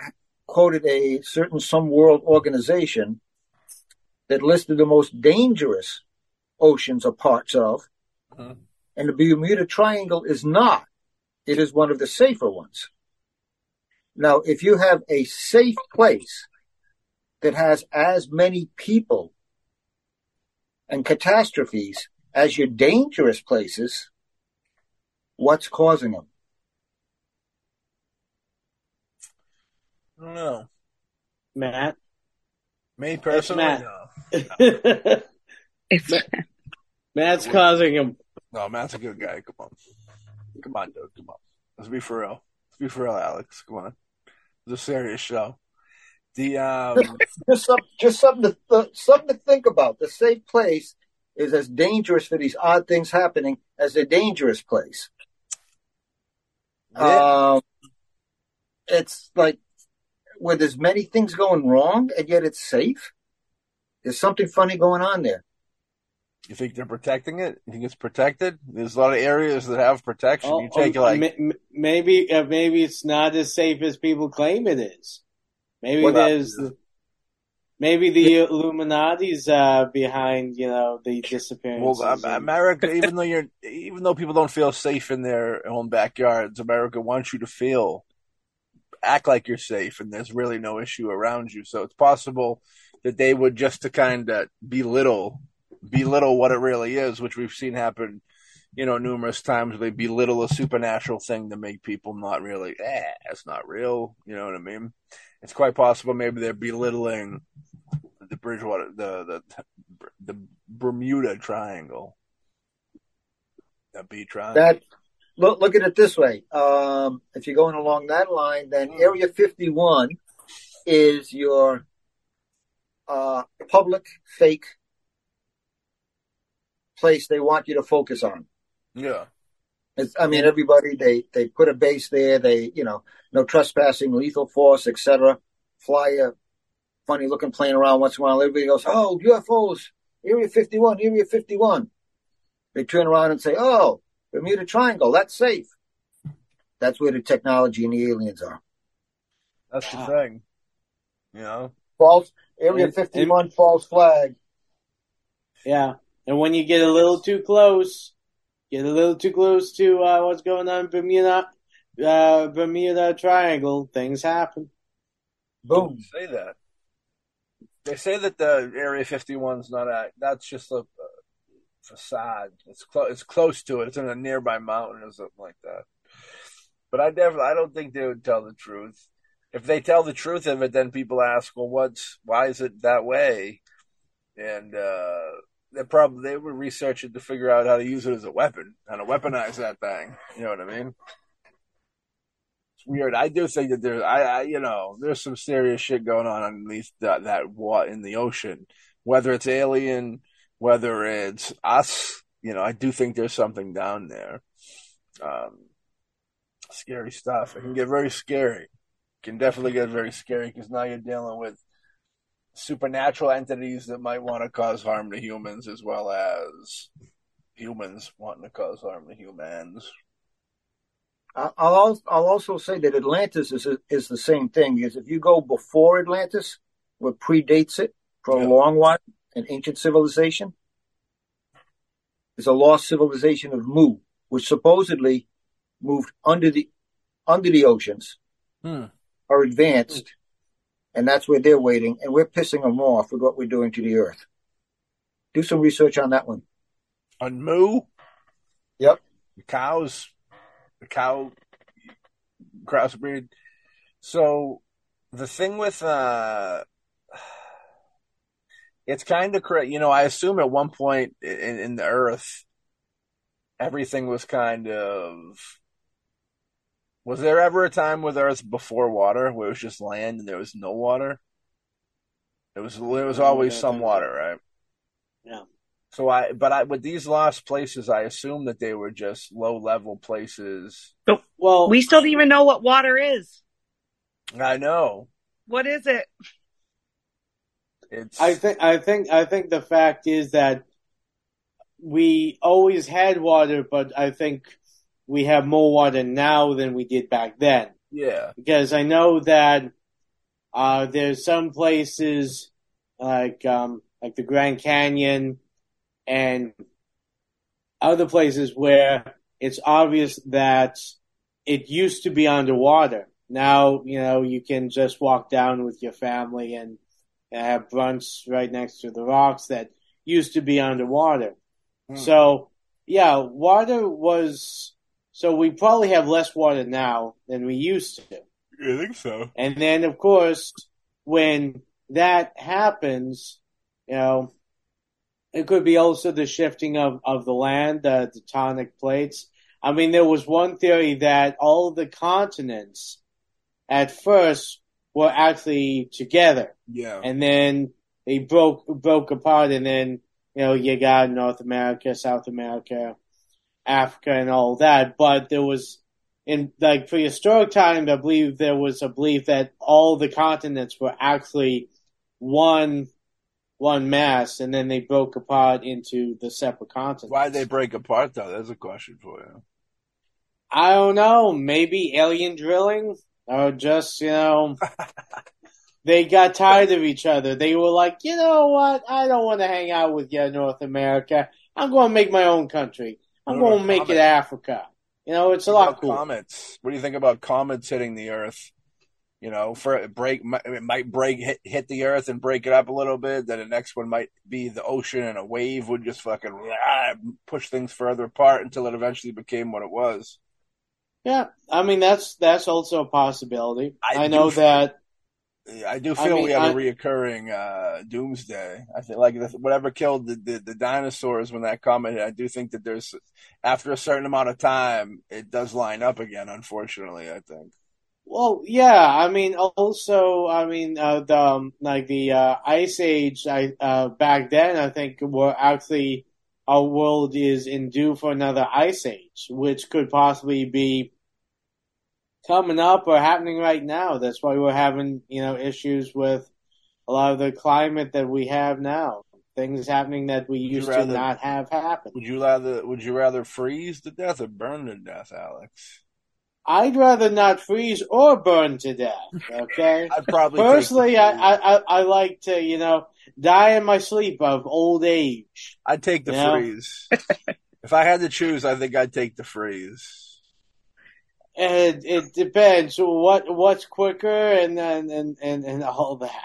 quoted a certain some world organization that listed the most dangerous oceans or parts of, Mhm. and the Bermuda Triangle is not. It is one of the safer ones. Now, if you have a safe place that has as many people and catastrophes as your dangerous places, what's causing them? I don't know. Matt. Me personally, Matt. no. It's Matt's causing him. No, Matt's a good guy. Come on. Come on, dude. Come on. Let's be for real. Let's be for real, Alex. Come on. It's a serious show. The um just some, just something to th- something to think about. The safe place is as dangerous for these odd things happening as a dangerous place. yeah, Um, it's like where there's many things going wrong and yet it's safe. There's something funny going on there. you think they're protecting it? You think it's protected? There's a lot of areas that have protection. Oh, you take oh, like ma- ma- maybe uh, maybe it's not as safe as people claim it is. Maybe What there's happens? Maybe the Illuminati's uh, behind, you know, the disappearances. Well, America, even though you're, even though people don't feel safe in their own backyards, America wants you to feel, act like you're safe, and there's really no issue around you. So it's possible that they would just to kind of belittle, belittle what it really is, which we've seen happen, you know, numerous times. Where they belittle a supernatural thing to make people not really, eh, it's not real. You know what I mean? It's quite possible maybe they're belittling the Bridgewater, the the the Bermuda Triangle, the B triangle. That look look at it this way. Um, if you're going along that line, then Area 51 is your uh, public fake place they want you to focus on. Yeah. It's, I mean, everybody they they put a base there. They you know no trespassing, lethal force, etc. Fly a funny looking plane around once in a while. Everybody goes, "Oh, UFOs, Area 51, Area 51." They turn around and say, "Oh, Bermuda Triangle, that's safe." That's where the technology and the aliens are. That's the ah. thing. You know, false Area and, 51 and, false flag. Yeah, and when you get a little too close, get a little too close to uh, what's going on in Bermuda, uh, Bermuda Triangle, things happen. Boom. Say that. They say that the Area 51 is not a. That's just a, a facade. It's close. It's close to it. It's in a nearby mountain or something like that. But I definitely, I don't think they would tell the truth. If they tell the truth of it, then people ask, "Well, what's? Why is it that way?" And uh, they probably they would research it to figure out how to use it as a weapon, how to weaponize that thing. You know what I mean? It's weird. I do think that there's, I, I you know, there's some serious shit going on underneath that that what in the ocean, whether it's alien, whether it's us. You know, I do think there's something down there. Um, scary stuff. It can get very scary. It can definitely get very scary because now you're dealing with supernatural entities that might want to cause harm to humans as well as humans wanting to cause harm to humans. I'll I'll also say that Atlantis is is the same thing because if you go before Atlantis, what predates it for yeah. a long while, an ancient civilization, is a lost civilization of Mu, which supposedly moved under the under the oceans, hmm. are advanced, and that's where they're waiting, and we're pissing them off with what we're doing to the earth. Do some research on that one. On moo? Yep. The cows, the cow crossbreed. So the thing with uh it's kind of correct. You know, I assume at one point in, in the Earth, everything was kind of was there ever a time with Earth before water where it was just land and there was no water? It was there was always some water, right? Yeah. So I, but I with these lost places, I assume that they were just low level places. But, well, we still don't even know what water is. I know. What is it? It's. I think. I think. I think the fact is that we always had water, but I think we have more water now than we did back then. Yeah. Because I know that uh, there's some places like um, like the Grand Canyon and other places where it's obvious that it used to be underwater. Now, you know, you can just walk down with your family and have brunch right next to the rocks that used to be underwater. Hmm. So, yeah, water was so we probably have less water now than we used to. I think so. And then, of course, when that happens, you know, it could be also the shifting of, of the land, uh, the tectonic plates. I mean, there was one theory that all the continents at first were actually together. Yeah. And then they broke, broke apart and then, you know, you got North America, South America, Africa and all that, but there was in like prehistoric times, I believe there was a belief that all the continents were actually one one mass, and then they broke apart into the separate continents. Why they break apart though? That's a question for you. I don't know. Maybe alien drilling, or just you know. they got tired of each other. They were like, you know what? I don't want to hang out with you, North America. I'm going to make my own country. I'm going to make comets? it Africa. You know, it's a What lot cooler. Comets. What do you think about comets hitting the Earth? You know, for it break, it might break hit, hit the Earth and break it up a little bit. Then the next one might be the ocean, and a wave would just fucking rah, push things further apart until it eventually became what it was. Yeah, I mean that's that's also a possibility. I I, know that. I do I feel mean, we have a I- reoccurring uh, doomsday. I think like the, whatever killed the, the, the dinosaurs when that comet hit. I do think that there's after a certain amount of time, it does line up again. Unfortunately, I think. Well, yeah, I mean, also, I mean, uh, the um, like the uh, ice age. I uh, back then, I think we're actually our world is in due for another ice age, which could possibly be coming up or happening right now. That's why we're having you know issues with a lot of the climate that we have now. Things happening that we you used rather- to not have happen. Would you rather would you rather freeze to death or burn to death, Alex? I'd rather not freeze or burn to death. Okay. I'd probably Personally, I. I, I, I like to, you know, die in my sleep of old age. I'd take the freeze. if I had to choose, I think I'd take the freeze. And it depends what what's quicker and and and and, and all that.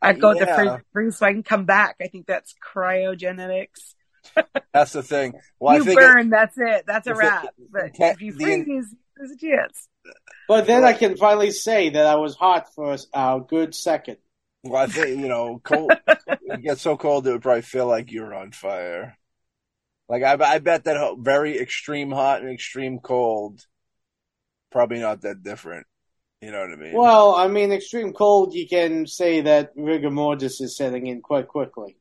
I'd go with the freeze, freeze so I can come back. I think that's cryogenetics. That's the thing. Well, you I think burn, that's it. That's a if it- wrap. But the- if you the- freeze, there's a chance. But then I can finally say that I was hot for a uh, good second. well, I think you know, cold. it gets so cold it would probably feel like you're on fire. Like I, I bet that very extreme hot and extreme cold, probably not that different. You know what I mean? Well, I mean, extreme cold, you can say that rigor mortis is setting in quite quickly.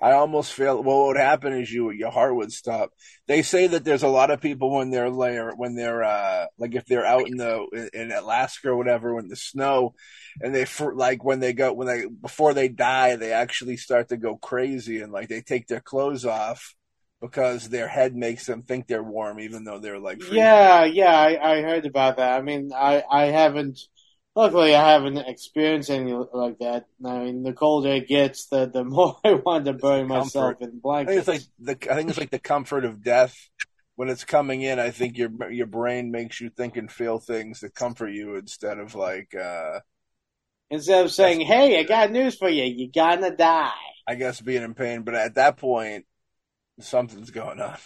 I almost feel well, what would happen is you your heart would stop. They say that there's a lot of people when they're layer when they're uh like if they're out in the in Alaska or whatever when the snow and they like when they go when they before they die they actually start to go crazy and like they take their clothes off because their head makes them think they're warm even though they're like freezing. Yeah, yeah, I, I heard about that. I mean, I, I haven't, luckily I haven't experienced anything like that. I mean, the colder it gets, the, the more I want to bury myself in I think it's blankets. like the I think it's like the comfort of death when it's coming in. I think your your brain makes you think and feel things that comfort you instead of like uh Instead of saying, hey, I got news for you, you're gonna die. I guess being in pain. But at that point, something's going on.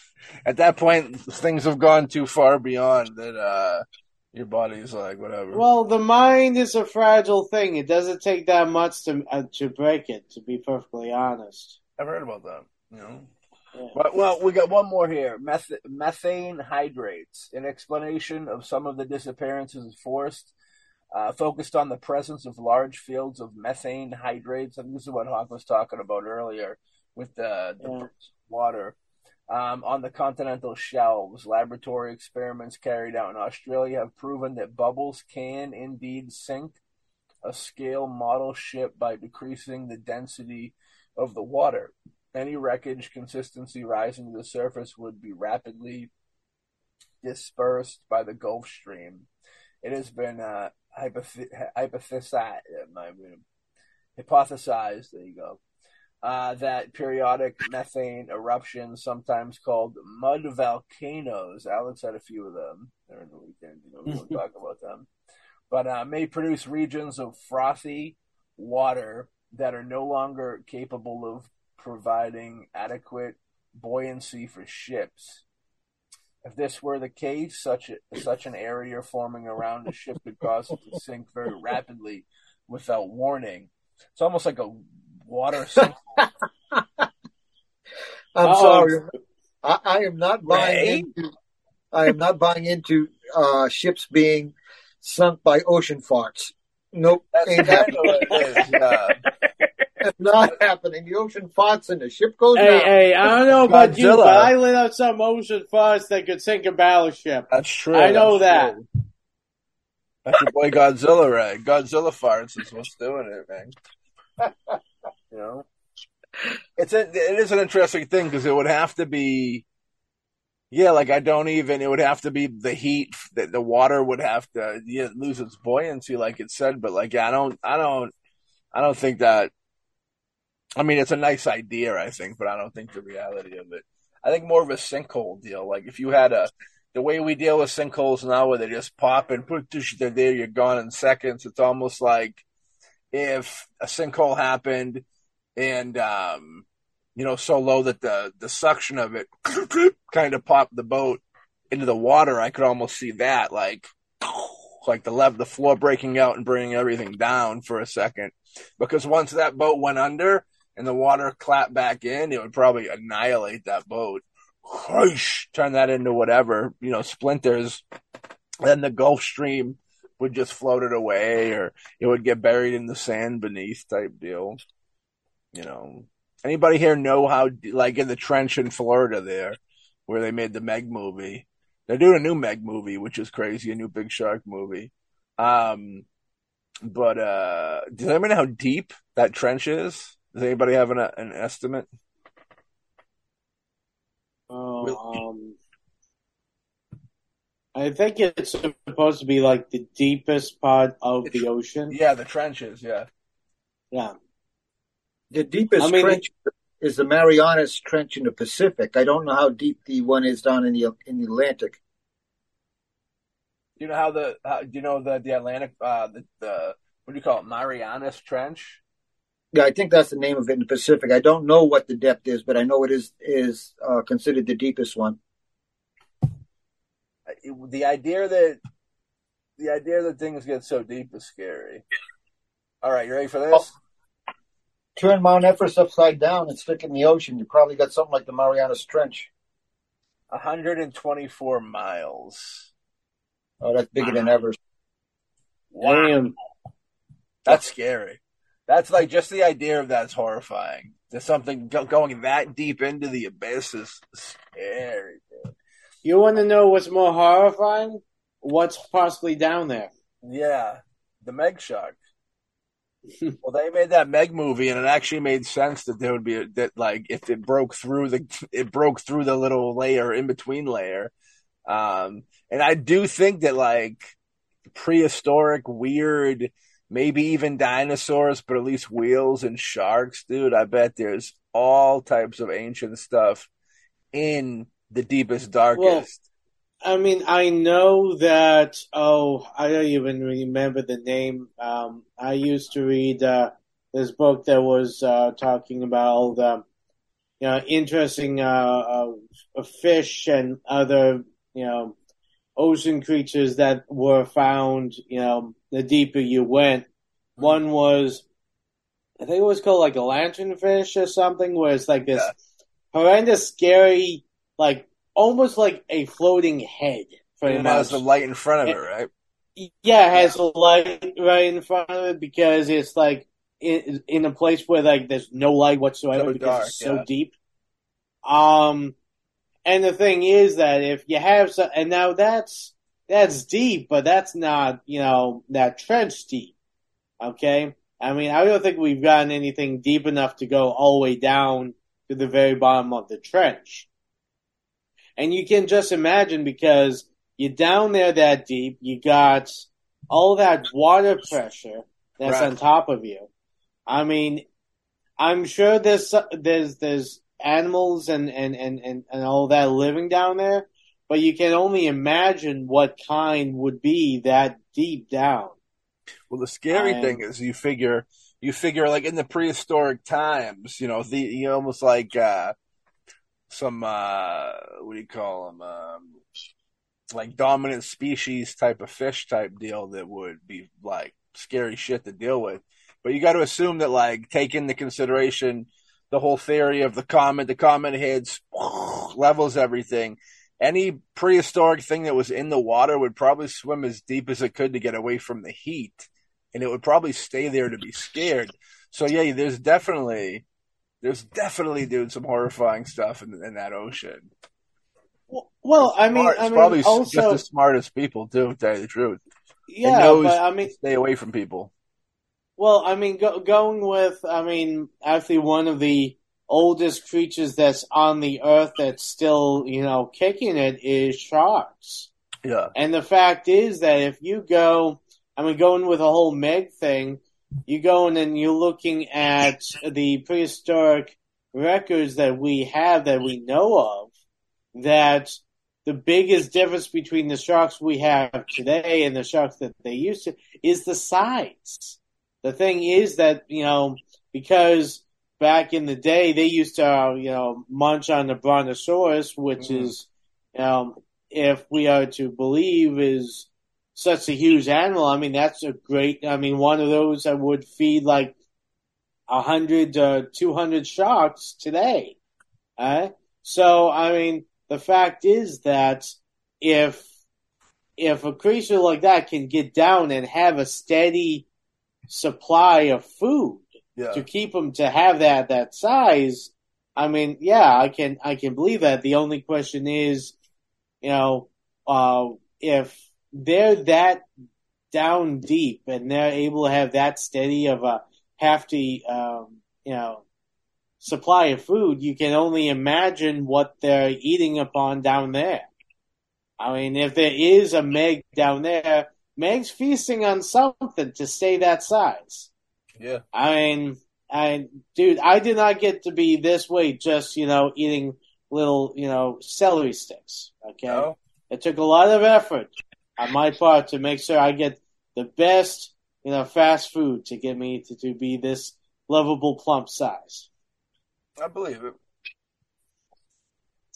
At that point, things have gone too far beyond that. uh Your body's like whatever. Well, the mind is a fragile thing. It doesn't take that much to, uh, to break it, to be perfectly honest. I've heard about that. You know. Yeah. But, well, we got one more here. Meth- methane hydrates. An explanation of some of the disappearances is forced, uh, focused on the presence of large fields of methane hydrates. And this is what Hauck was talking about earlier with the, the Yeah. Water. Um, on the continental shelves, laboratory experiments carried out in Australia have proven that bubbles can indeed sink a scale model ship by decreasing the density of the water. Any wreckage consistency rising to the surface would be rapidly dispersed by the Gulf Stream. It has been uh, hypoth- hypothesized, hypothesized, there you go, uh, that periodic methane eruptions, sometimes called mud volcanoes, Alex had a few of them during the weekend, you know, we won't talk about them, but uh, may produce regions of frothy water that are no longer capable of providing adequate buoyancy for ships. If this were the case, such a, such an area forming around a ship could cause it to sink very rapidly without warning. It's almost like a water sink. I'm Uh-oh. sorry. I, I am not buying Ray? into. I am not buying into uh, ships being sunk by ocean farts. Nope, That's ain't happening. of it is. Not happening. The ocean farts and the ship goes Hey, down. hey, I don't know about you, but I lit up some ocean farts that could sink a battleship. That's true. I know That's true. That's your boy Godzilla, right? Godzilla farts is what's doing it, man. you know, it's a, it is an interesting thing because it would have to be Yeah, like I don't even. It would have to be the heat that the water would have to yeah, lose its buoyancy, like it said. But like, yeah, I don't, I don't, I don't think that. I mean, it's a nice idea, I think, but I don't think the reality of it. I think more of a sinkhole deal. Like if you had a, the way we deal with sinkholes now, where they just pop and put they're there, you're gone in seconds. It's almost like if a sinkhole happened and um, you know so low that the the suction of it kind of popped the boat into the water. I could almost see that like like the lev the floor breaking out and bringing everything down for a second. Because once that boat went under and the water clapped back in, it would probably annihilate that boat. Turn that into whatever, you know, splinters. Then the Gulf Stream would just float it away or it would get buried in the sand beneath type deal. You know, anybody here know how, like in the trench in Florida there, where they made the Meg movie? They're doing a new Meg movie, which is crazy, a new Big Shark movie. Um, but uh, does anybody know how deep that trench is? Does anybody have an, an estimate? Oh, um, I think it's supposed to be like the deepest part of the ocean. Yeah, the trenches. Yeah, yeah. The deepest I mean, trench is the Marianas Trench in the Pacific. I don't know how deep the one is down in the in the Atlantic. You know how the how, you know the the Atlantic uh, the, the what do you call it Marianas Trench? Yeah, I think that's the name of it in the Pacific. I don't know what the depth is, but I know it is is uh, considered the deepest one. The idea that the idea that things get so deep is scary. All right, you ready for this? Oh, turn Mount Everest upside down and stick it in the ocean. You probably got something like the Marianas Trench. 124 miles. Oh, that's bigger wow. than Everest. Wow. Damn. That's scary. That's like just the idea of that's horrifying. There's something go- going that deep into the abyss is scary. Dude. You want to know what's more horrifying? What's possibly down there? Yeah, the Meg shark. well, they made that Meg movie, and it actually made sense that there would be a, that like if it broke through the it broke through the little layer in between layer, um, and I do think that like prehistoric weird maybe even dinosaurs, but at least whales and sharks, dude. I bet there's all types of ancient stuff in the deepest, darkest. Well, I mean, I know that. Oh, I don't even remember the name. Um, I used to read uh, this book that was uh, talking about all the, you know, interesting uh, uh fish and other, you know, ocean creatures that were found, you know, the deeper you went. One was, I think it was called like a lanternfish or something, where it's like this yeah. horrendous, scary, like almost like a floating head. It has the light in front of it, right? Yeah, it has yeah. light right in front of it because it's like in, in a place where like there's no light whatsoever so because dark, it's so yeah. deep. Um, and the thing is that if you have some, and now that's that's deep, but that's not you know that trench deep. Okay, I mean I don't think we've gotten anything deep enough to go all the way down to the very bottom of the trench. And you can just imagine because you're down there that deep, you got all that water pressure that's right. on top of you. I mean, I'm sure there's there's there's animals and, and, and, and, and all that living down there, but you can only imagine what kind would be that deep down. Well, the scary um, thing is you figure, you figure like in the prehistoric times, you know, the, you almost like, uh, some, uh, what do you call them? Um, like dominant species type of fish type deal that would be like scary shit to deal with. But you got to assume that like take into consideration the whole theory of the comet. The comet hits, levels everything. Any prehistoric thing that was in the water would probably swim as deep as it could to get away from the heat, and it would probably stay there to be scared. So yeah, there's definitely, there's definitely, doing some horrifying stuff in, in that ocean. Well, I mean, I mean, probably also, just the smartest people too. To tell you the truth, yeah, but I mean, stay away from people. Well, I mean, go, going with, I mean, actually one of the oldest creatures that's on the earth that's still, you know, kicking it is sharks. Yeah. And the fact is that if you go, I mean, going with the whole Meg thing, you go in and you're looking at the prehistoric records that we have that we know of, that the biggest difference between the sharks we have today and the sharks that they used to is the size. The thing is that, you know, because back in the day they used to, uh, you know, munch on the brontosaurus, which mm. is, um, if we are to believe is such a huge animal, I mean, that's a great, I mean, one of those that would feed like a hundred, uh, two hundred sharks today. Uh, so, I mean, the fact is that if, if a creature like that can get down and have a steady supply of food yeah. to keep them to have that, that size, I mean, yeah, I can, I can believe that. The only question is, you know, uh, if they're that down deep and they're able to have that steady of a hefty, um, you know, supply of food, you can only imagine what they're eating upon down there. I mean, if there is a Meg down there, Meg's feasting on something to stay that size. Yeah. I mean, I, dude, I did not get to be this way just, you know, eating little, you know, celery sticks. Okay. No. It took a lot of effort on my part to make sure I get the best, you know, fast food to get me to, to be this lovable plump size. I believe it.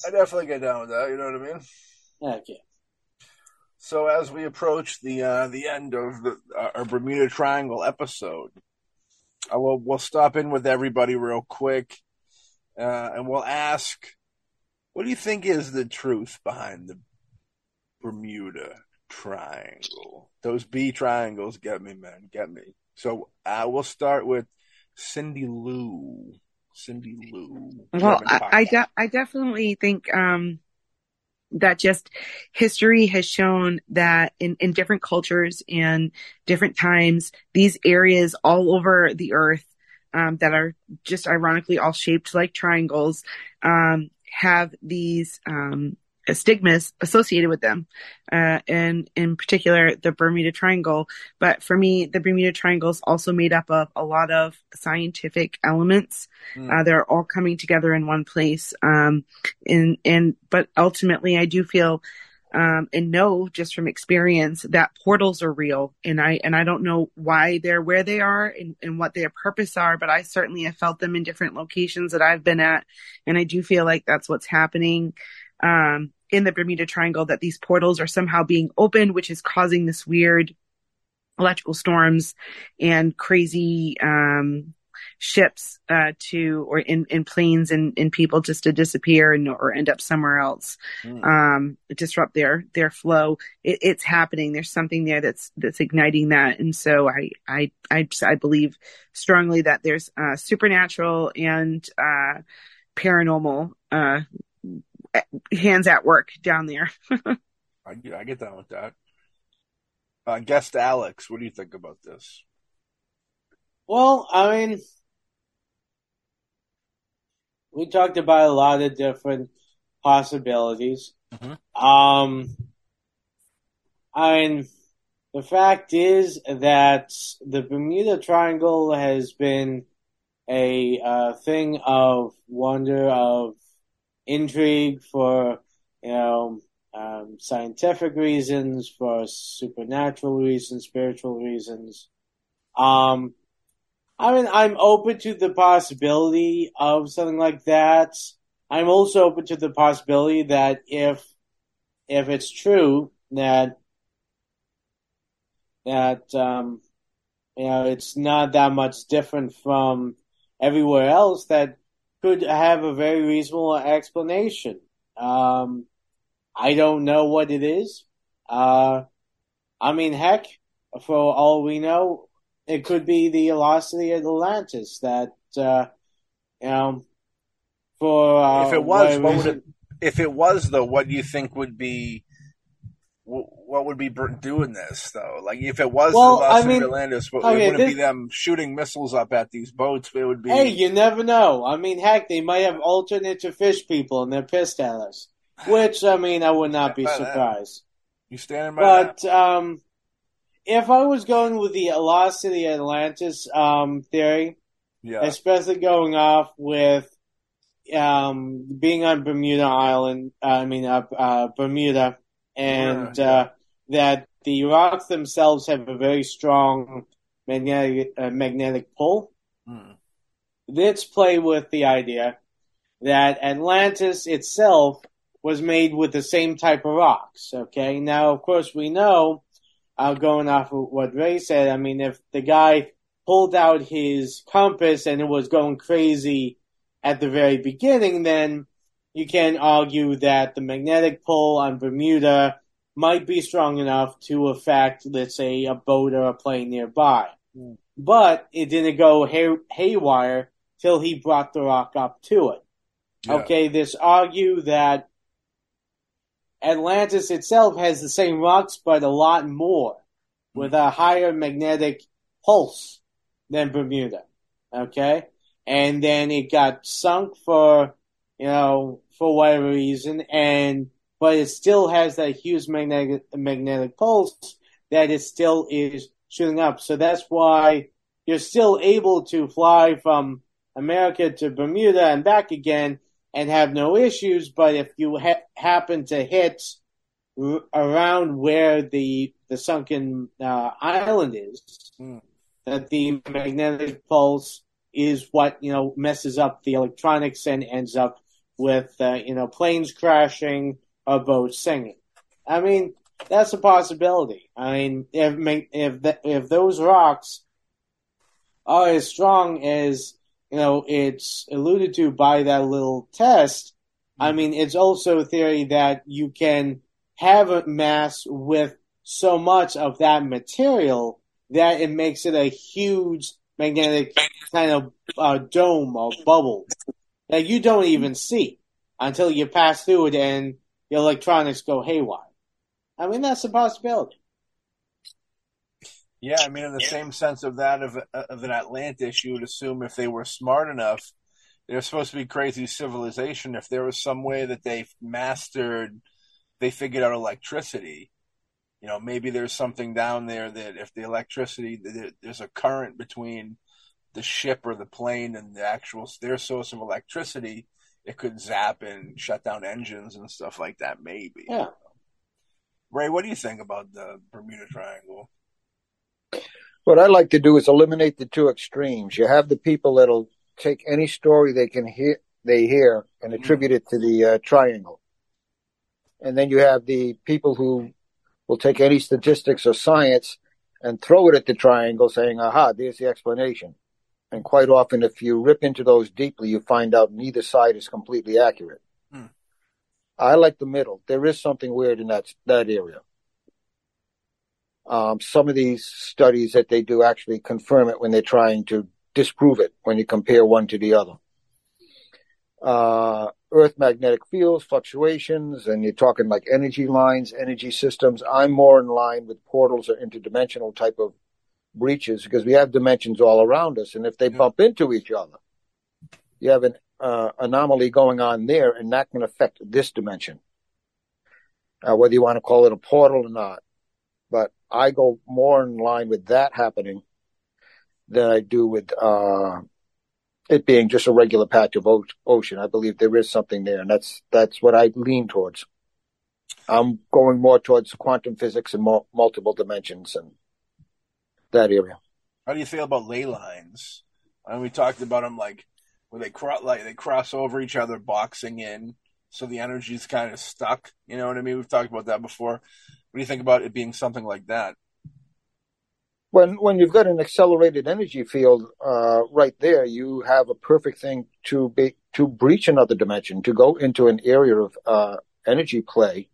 I definitely get down with that. You know what I mean? Okay. So as we approach the uh, the end of the uh, our Bermuda Triangle episode, I will we'll stop in with everybody real quick, uh, and we'll ask what do you think is the truth behind the Bermuda Triangle? Those B triangles get me, man, get me. So I will start with Cindy Lou. Cindy Lou. Well, I I, de- I, definitely think um, that just history has shown that in, in different cultures and different times, these areas all over the earth um, that are just ironically all shaped like triangles um, have these um, stigmas associated with them, uh, and in particular the Bermuda Triangle. But for me, the Bermuda Triangle is also made up of a lot of scientific elements. Mm. Uh, they're all coming together in one place. Um, and and but ultimately, I do feel um, and know just from experience that portals are real. And I and I don't know why they're where they are and, and what their purpose are, but I certainly have felt them in different locations that I've been at, and I do feel like that's what's happening um, in the Bermuda Triangle. That these portals are somehow being opened, which is causing this weird electrical storms and crazy um, ships uh, to or in, in planes and, and people just to disappear and or end up somewhere else mm. um, disrupt their their flow it, it's happening there's something there that's that's igniting that and so i i i, I believe strongly that there's uh, supernatural and uh, paranormal uh, hands at work down there I, I get down with that uh, guest alex what do you think about this well, I mean, we talked about a lot of different possibilities. Mm-hmm. Um, I mean, the fact is that the Bermuda Triangle has been a uh, thing of wonder, of intrigue for, you know, um, scientific reasons, for supernatural reasons, spiritual reasons. Um, I mean, I'm open to the possibility of something like that. I'm also open to the possibility that if if it's true that that um, you know it's not that much different from everywhere else, that could have a very reasonable explanation. Um, I don't know what it is. Uh, I mean, heck, for all we know, it could be the velocity of Atlantis that uh, you know for uh, if it was what would it, if it was though what do you think would be what would be doing this though? Like if it was well, Los I mean, Atlantis, but okay, it wouldn't this, be them shooting missiles up at these boats. It would be. Hey, you never know. I mean, heck, they might have alternate to fish people, and they're pissed at us. Which I mean, I would not be surprised. You standing by but that? um, if I was going with the Lost City Atlantis um, theory, yeah. especially going off with um, being on Bermuda Island, uh, I mean uh, uh, Bermuda, and Yeah. uh, that the rocks themselves have a very strong magnetic uh, magnetic pull. Hmm. Let's play with the idea that Atlantis itself was made with the same type of rocks. Okay, now of course we know, uh, going off of what Ray said. I mean, if the guy pulled out his compass and it was going crazy at the very beginning, then you can argue that the magnetic pull on Bermuda might be strong enough to affect, let's say, a boat or a plane nearby. Mm. But it didn't go hay- haywire till he brought the rock up to it. Yeah. Okay, this argue that Atlantis itself has the same rocks, but a lot more, with a higher magnetic pulse than Bermuda. Okay, and then it got sunk for you know for whatever reason, and but it still has that huge magnetic magnetic pulse that it still is shooting up. So that's why you're still able to fly from America to Bermuda and back again and have no issues. But if you ha- happen to hit r- around where the the sunken uh, island is, Hmm. that the magnetic pulse is what you know messes up the electronics and ends up with uh, you know planes crashing or boats sinking. I mean that's a possibility. I mean if if the, if those rocks are as strong as you know it's alluded to by that little test, I mean it's also a theory that you can have a mass with so much of that material that it makes it a huge magnetic kind of uh, dome or bubble that you don't even see until you pass through it and your electronics go haywire. I mean, that's a possibility. Yeah, I mean, in the same sense of that of, of an Atlantis, you would assume if they were smart enough, they're supposed to be crazy civilization. If there was some way that they mastered, they figured out electricity. You know, maybe there's something down there that if the electricity, there's a current between the ship or the plane and the actual their source of electricity, it could zap and shut down engines and stuff like that. Maybe. Yeah. Ray, what do you think about the Bermuda Triangle? What I like to do is eliminate the two extremes. You have the people that'll take any story they can hear, they hear, and attribute it to the uh, triangle, and then you have the people who will take any statistics or science and throw it at the triangle, saying, "Aha, there's the explanation." And quite often, if you rip into those deeply, you find out neither side is completely accurate. Hmm. I like the middle. There is something weird in that that area. Um, some of these studies that they do actually confirm it when they're trying to disprove it when you compare one to the other. Uh, Earth magnetic fields, fluctuations, and you're talking like energy lines, energy systems. I'm more in line with portals or interdimensional type of breaches because we have dimensions all around us. And if they bump into each other, you have an uh, anomaly going on there, and that can affect this dimension. Uh, whether you want to call it a portal or not. But I go more in line with that happening than I do with uh, it being just a regular patch of o- ocean. I believe there is something there, and that's that's what I lean towards. I'm going more towards quantum physics and mul- multiple dimensions and that area. How do you feel about ley lines? And we talked about them like where they cross like they cross over each other, boxing in, so the energy's kind of stuck. You know what I mean? We've talked about that before. What do you think about it being something like that? When when you've got an accelerated energy field uh, right there, you have a perfect thing to be to breach another dimension, to go into an area of uh, energy play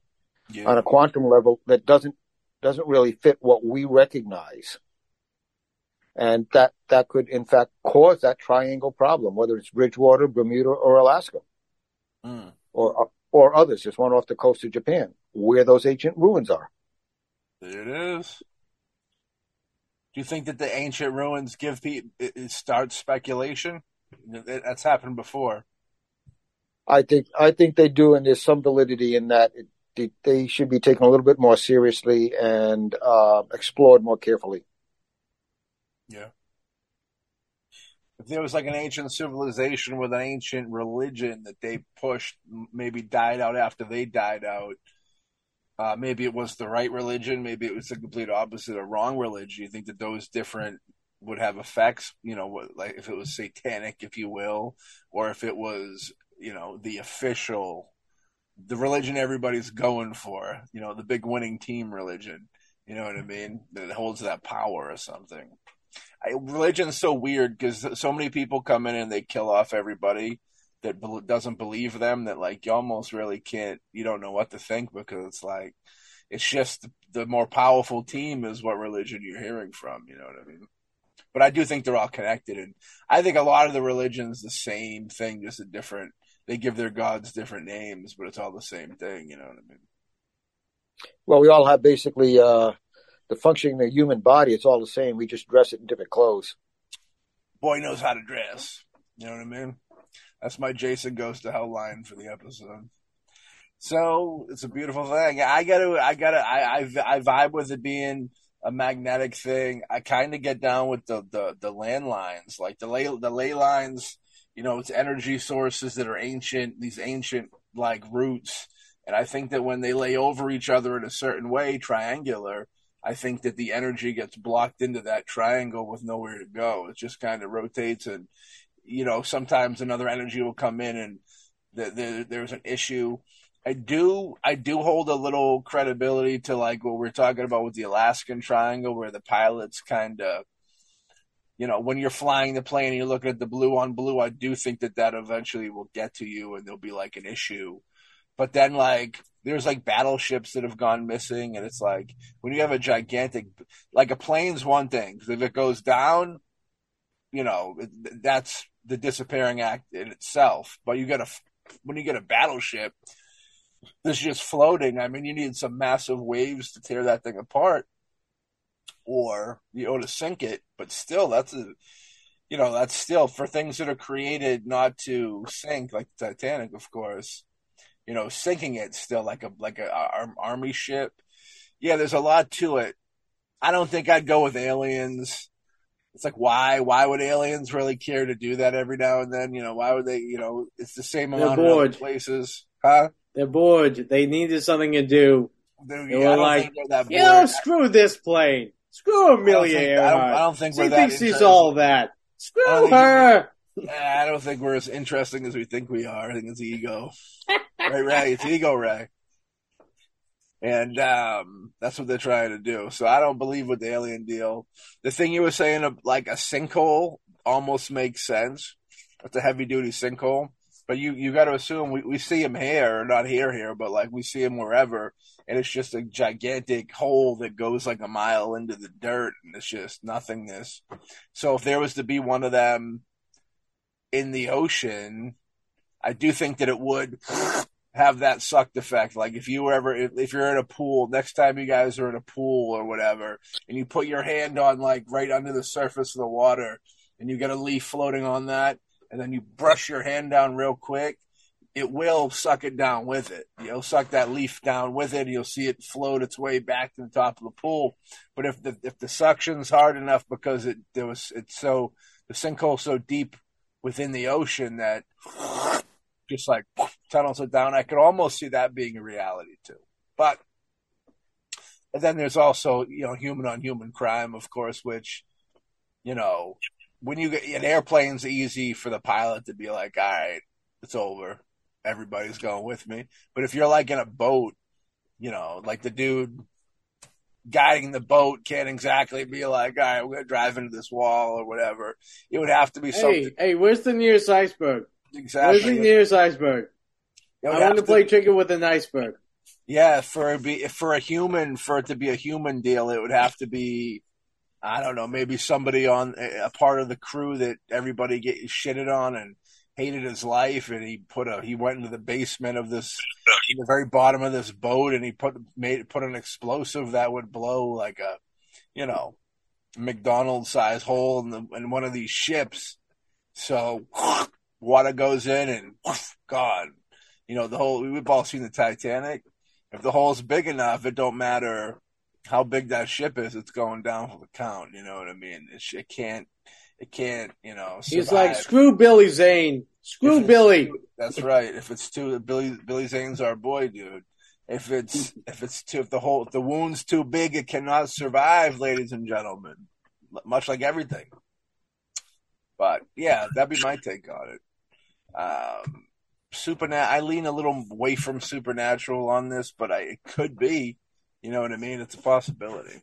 Yeah. on a quantum level that doesn't doesn't really fit what we recognize. And that, that could in fact cause that triangle problem, whether it's Bridgewater, Bermuda, or Alaska, Mm. or or others. There's one off the coast of Japan where those ancient ruins are. There it is. Do you think that the ancient ruins give people starts speculation? That's happened before. I think I think they do, and there's some validity in that. It, they, they should be taken a little bit more seriously and uh, explored more carefully. Yeah. If there was like an ancient civilization with an ancient religion that they pushed, maybe died out after they died out, uh, maybe it was the right religion, maybe it was the complete opposite, a wrong religion. You think that those different would have effects, you know, like if it was satanic, if you will, or if it was, you know, the official, the religion everybody's going for, you know, the big winning team religion. You know what I mean? That holds that power or something. I, religion's so weird because so many people come in and they kill off everybody that doesn't believe them. That like you almost really can't. You don't know what to think because it's like it's just the more powerful team is what religion you're hearing from. You know what I mean? but I do think they're all connected, and I think a lot of the religions the same thing, just a different. They give their gods different names, but it's all the same thing. You know what I mean? Well, we all have basically uh, the functioning of the human body. It's all the same. We just dress it in different clothes. Boy knows how to dress. You know what I mean? That's my Jason goes to hell line for the episode. So it's a beautiful thing. I gotta, I gotta, I, I, I vibe with it being a magnetic thing. I kind of get down with the, the, the landlines, like the ley, the ley lines, you know, it's energy sources that are ancient, these ancient like roots. And I think that when they lay over each other in a certain way, triangular, I think that the energy gets blocked into that triangle with nowhere to go. It just kind of rotates and, you know, sometimes another energy will come in and the, the, there's an issue I do I do hold a little credibility to like what we're talking about with the Alaskan Triangle, where the pilots kind of, you know, when you're flying the plane and you're looking at the blue on blue, I do think that that eventually will get to you and there'll be like an issue. But then like there's like battleships that have gone missing, and it's like when you have a gigantic, like a plane's one thing because if it goes down, you know, that's the disappearing act in itself. But you get a when you get a battleship that's just floating. I mean, you need some massive waves to tear that thing apart, or you know to sink it. But still, that's a you know that's still for things that are created not to sink, like Titanic, of course. You know, sinking it still like a like a, army ship. Yeah, there's a lot to it. I don't think I'd go with aliens. It's like why? Why would aliens really care to do that every now and then? You know, why would they? You know, it's the same amount of places, huh? They're bored. They needed something to do. Dude, they were like, you know, screw this plane. Screw Amelia I don't think, I don't, I don't think she thinks she's all that. Screw her. I don't think we're as interesting as we think we are. I think it's ego. right, Ray? It's ego, Ray. And um, that's what they're trying to do. So I don't believe with the alien deal. The thing you were saying like a sinkhole almost makes sense. It's a heavy duty sinkhole. But you you got to assume we, we see him here, or not here here, but like we see him wherever, and it's just a gigantic hole that goes like a mile into the dirt, and it's just nothingness. So if there was to be one of them in the ocean, I do think that it would have that sucked effect. Like if you were ever, if, if, you're in a pool, next time you guys are in a pool or whatever, and you put your hand on like right under the surface of the water, and you get a leaf floating on that, and then you brush your hand down real quick, it will suck it down with it. You'll suck that leaf down with it. you'll see it float its way back to the top of the pool. But if the if the suction's hard enough because it there was it's so the sinkhole so deep within the ocean that just like tunnels it down, I could almost see that being a reality too. But and then there's also you know human on human crime, of course, which you know when you get an airplane's easy for the pilot to be like, all right, it's over. Everybody's going with me. But if you're like in a boat, you know, like the dude guiding the boat can't exactly be like, all right, we're to drive into this wall or whatever. It would have to be hey, something. Hey, where's the nearest iceberg? Exactly. Where's the nearest iceberg? Oh, I want to play chicken with an iceberg. Yeah, for be for a human, for it to be a human deal, it would have to be I don't know, maybe somebody on a part of the crew that everybody get shitted on and hated his life and he put a he went into the basement of this in the very bottom of this boat and he put made put an explosive that would blow like a you know McDonald's size hole in the in one of these ships. So water goes in and God, you know the whole. We've all seen the Titanic. If the hole's big enough, it don't matter how big that ship is. It's going down for the count. You know what I mean? It, it can't. It can't. You know. Survive. He's like screw Billy Zane. Screw Billy. That's right. If it's too Billy Billy Zane's our boy, dude. If it's if it's too if the whole if the wound's too big, it cannot survive, ladies and gentlemen. Much like everything. But yeah, that'd be my take on it. Um, supernatural. I lean a little away from supernatural on this, but I, it could be. You know what I mean? It's a possibility.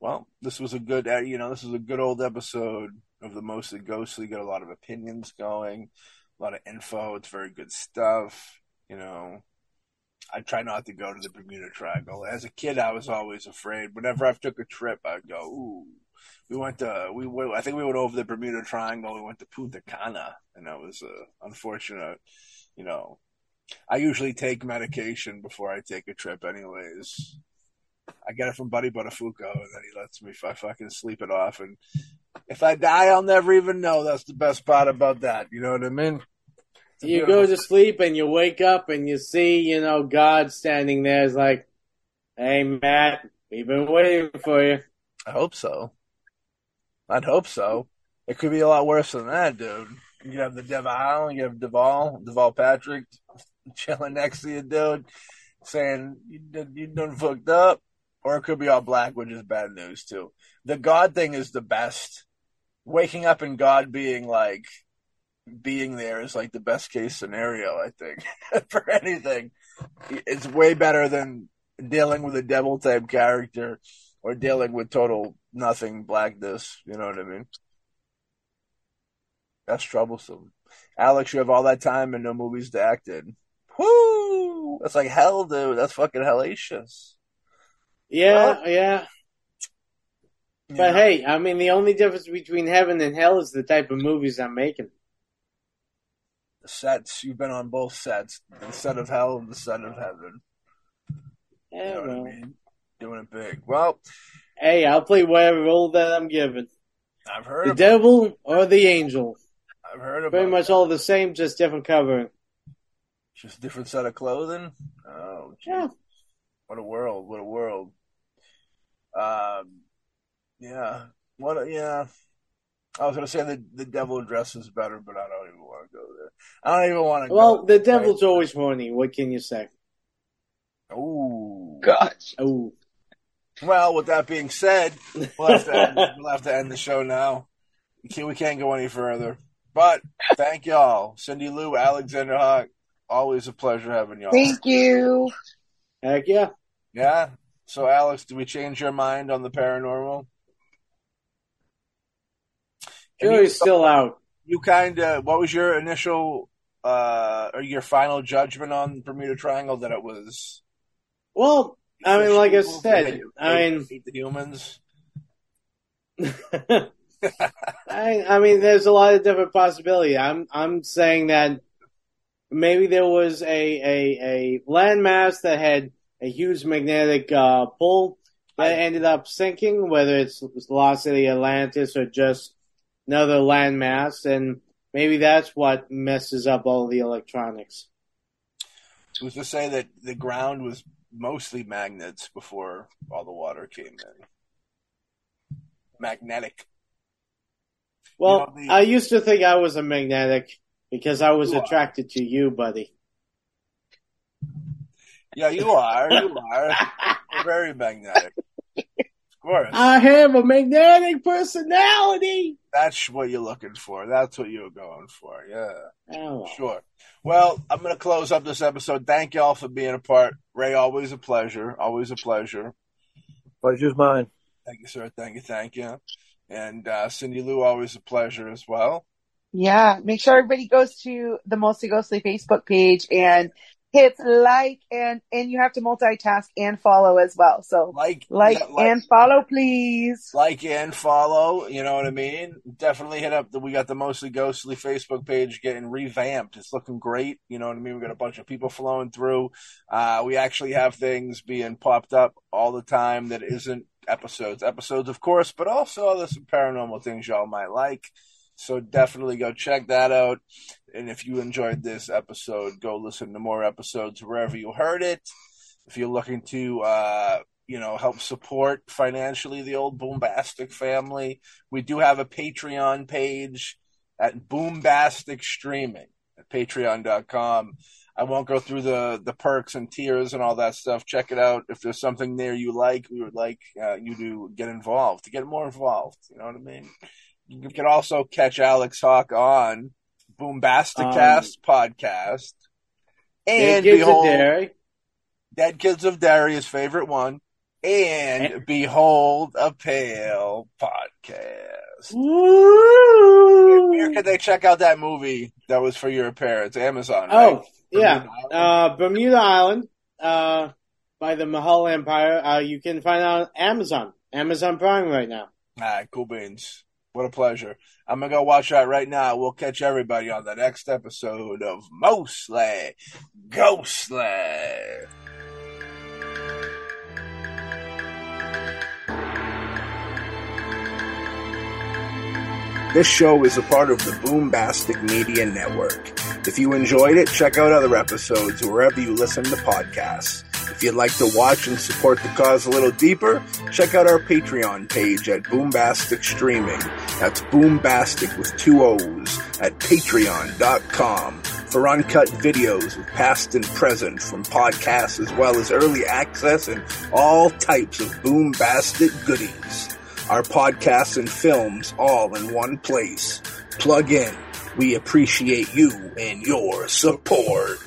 Well, this was a good. uh, You know, this was a good old episode of the mostly ghostly. Got a lot of opinions going, a lot of info. It's very good stuff. You know. I try not to go to the Bermuda Triangle. As a kid, I was always afraid. Whenever I took a trip, I'd go, "Ooh." We went to we went, I think we went over the Bermuda Triangle. We went to Punta Cana, and that was uh, unfortunate. You know, I usually take medication before I take a trip, anyways. I get it from Buddy Buttafuoco, and then he lets me I fucking sleep it off. And if I die, I'll never even know. That's the best part about that. You know what I mean? You go to sleep and you wake up and you see, you know, God standing there is like, hey, Matt, we've been waiting for you. I hope so. I'd hope so. It could be a lot worse than that, dude. You have the Devil Island, you have Duvall, Duvall Patrick chilling next to you, dude, saying you you done fucked up, or it could be all black, which is bad news too. The God thing is the best. Waking up and God being like being there is like the best case scenario, I think, for anything. It's way better than dealing with a devil type character or dealing with total nothing blackness. You know what I mean? That's troublesome. Alex, you have all that time and no movies to act in. Whoo! That's like hell, dude. That's fucking hellacious. Yeah, yeah. But hey, I mean, the only difference between heaven and hell is the type of movies I'm making. the sets, you've been on both sets, the set of hell and the set of heaven. You Yeah, know what I mean? Doing it big. Well, hey, I'll play whatever role that I'm given. I've heard The devil or the angel. I've heard about Pretty much all the same, just different covering. just a different set of clothing. Oh, geez. Yeah. What a world! What a world! Um, yeah. What? Yeah. I was gonna say the the devil dress is better, but I don't even want to go there. I don't even want to. Well, go the devil's always horny. What can you say? Oh Gosh. Oh, Well, with that being said, we'll have to end, we'll have to end the show now. We can't, we can't go any further. But thank y'all, Cindy Lou, Alexander Hauck. Always a pleasure having y'all. Thank you. heck yeah. Yeah. So, Alex, did we change your mind on the paranormal? Jury's still out. you kind of what was your initial uh or your final judgment on Bermuda Triangle that it was Well, I mean, like I said, I mean, the humans I, I mean, there's a lot of different possibility. I'm, I'm saying that maybe there was a, a, a landmass that had a huge magnetic uh, pull that I- ended up sinking, whether it's Lost City the Atlantis or just another landmass, and maybe that's what messes up all the electronics. who's to say that the ground was mostly magnets before all the water came in magnetic Well, You know, the- I used to think I was a magnetic because I was You are. attracted to you, buddy. Yeah you are you are You're very magnetic of course I have a magnetic personality. that's what you're looking for that's what you're going for yeah Oh, Sure. Well, I'm going to close up this episode. Thank y'all for being a part. Ray, always a pleasure. Always a pleasure. Pleasure's mine. Thank you, sir. Thank you. Thank you. And uh, Cindy Lou, always a pleasure as well. Yeah. Make sure everybody goes to the Mostly Ghostly Facebook page and hits like and and you have to multitask and follow as well. So Like, like, yeah, like- and follow, please. like and follow. You know what I mean? Definitely hit up the we got the mostly ghostly Facebook page getting revamped. It's looking great. You know what I mean? We got a bunch of people flowing through. Uh, we actually have things being popped up all the time that isn't episodes. Episodes, of course, but also there's some paranormal things y'all might like. So definitely go check that out. And if you enjoyed this episode, go listen to more episodes wherever you heard it. If you're looking to uh, you know, help support financially the old Boombastic family. We do have a Patreon page at Boombastic Streaming at patreon.com. I won't go through the, the perks and tiers and all that stuff. Check it out. If there's something there you like, we would like uh, you to get involved, to get more involved. You know what I mean? You can also catch Alex Hauck on Boombasticast podcast. And Dead Kids of behold, Derry. Dead Kids of Derry, his favorite one. And Behold a Pale podcast. Where could they check out that movie that was for your parents? Amazon, right? Oh, yeah. Uh, Bermuda Island, uh, by the Mahal Empire. Uh, you can find it on Amazon, Amazon Prime right now. All right, cool beans. What a pleasure. I'm going to go watch that right now. We'll catch everybody on the next episode of Mostly Ghostly. This show is a part of the Boombastic Media Network. If you enjoyed it, check out other episodes wherever you listen to podcasts. If you'd like to watch and support the cause a little deeper, check out our Patreon page at Boombastic Streaming. That's Boombastic with two O's at patreon.com for uncut videos of past and present from podcasts as well as early access and all types of Boombastic goodies our podcasts and films all in one place. Plug in. We appreciate you and your support.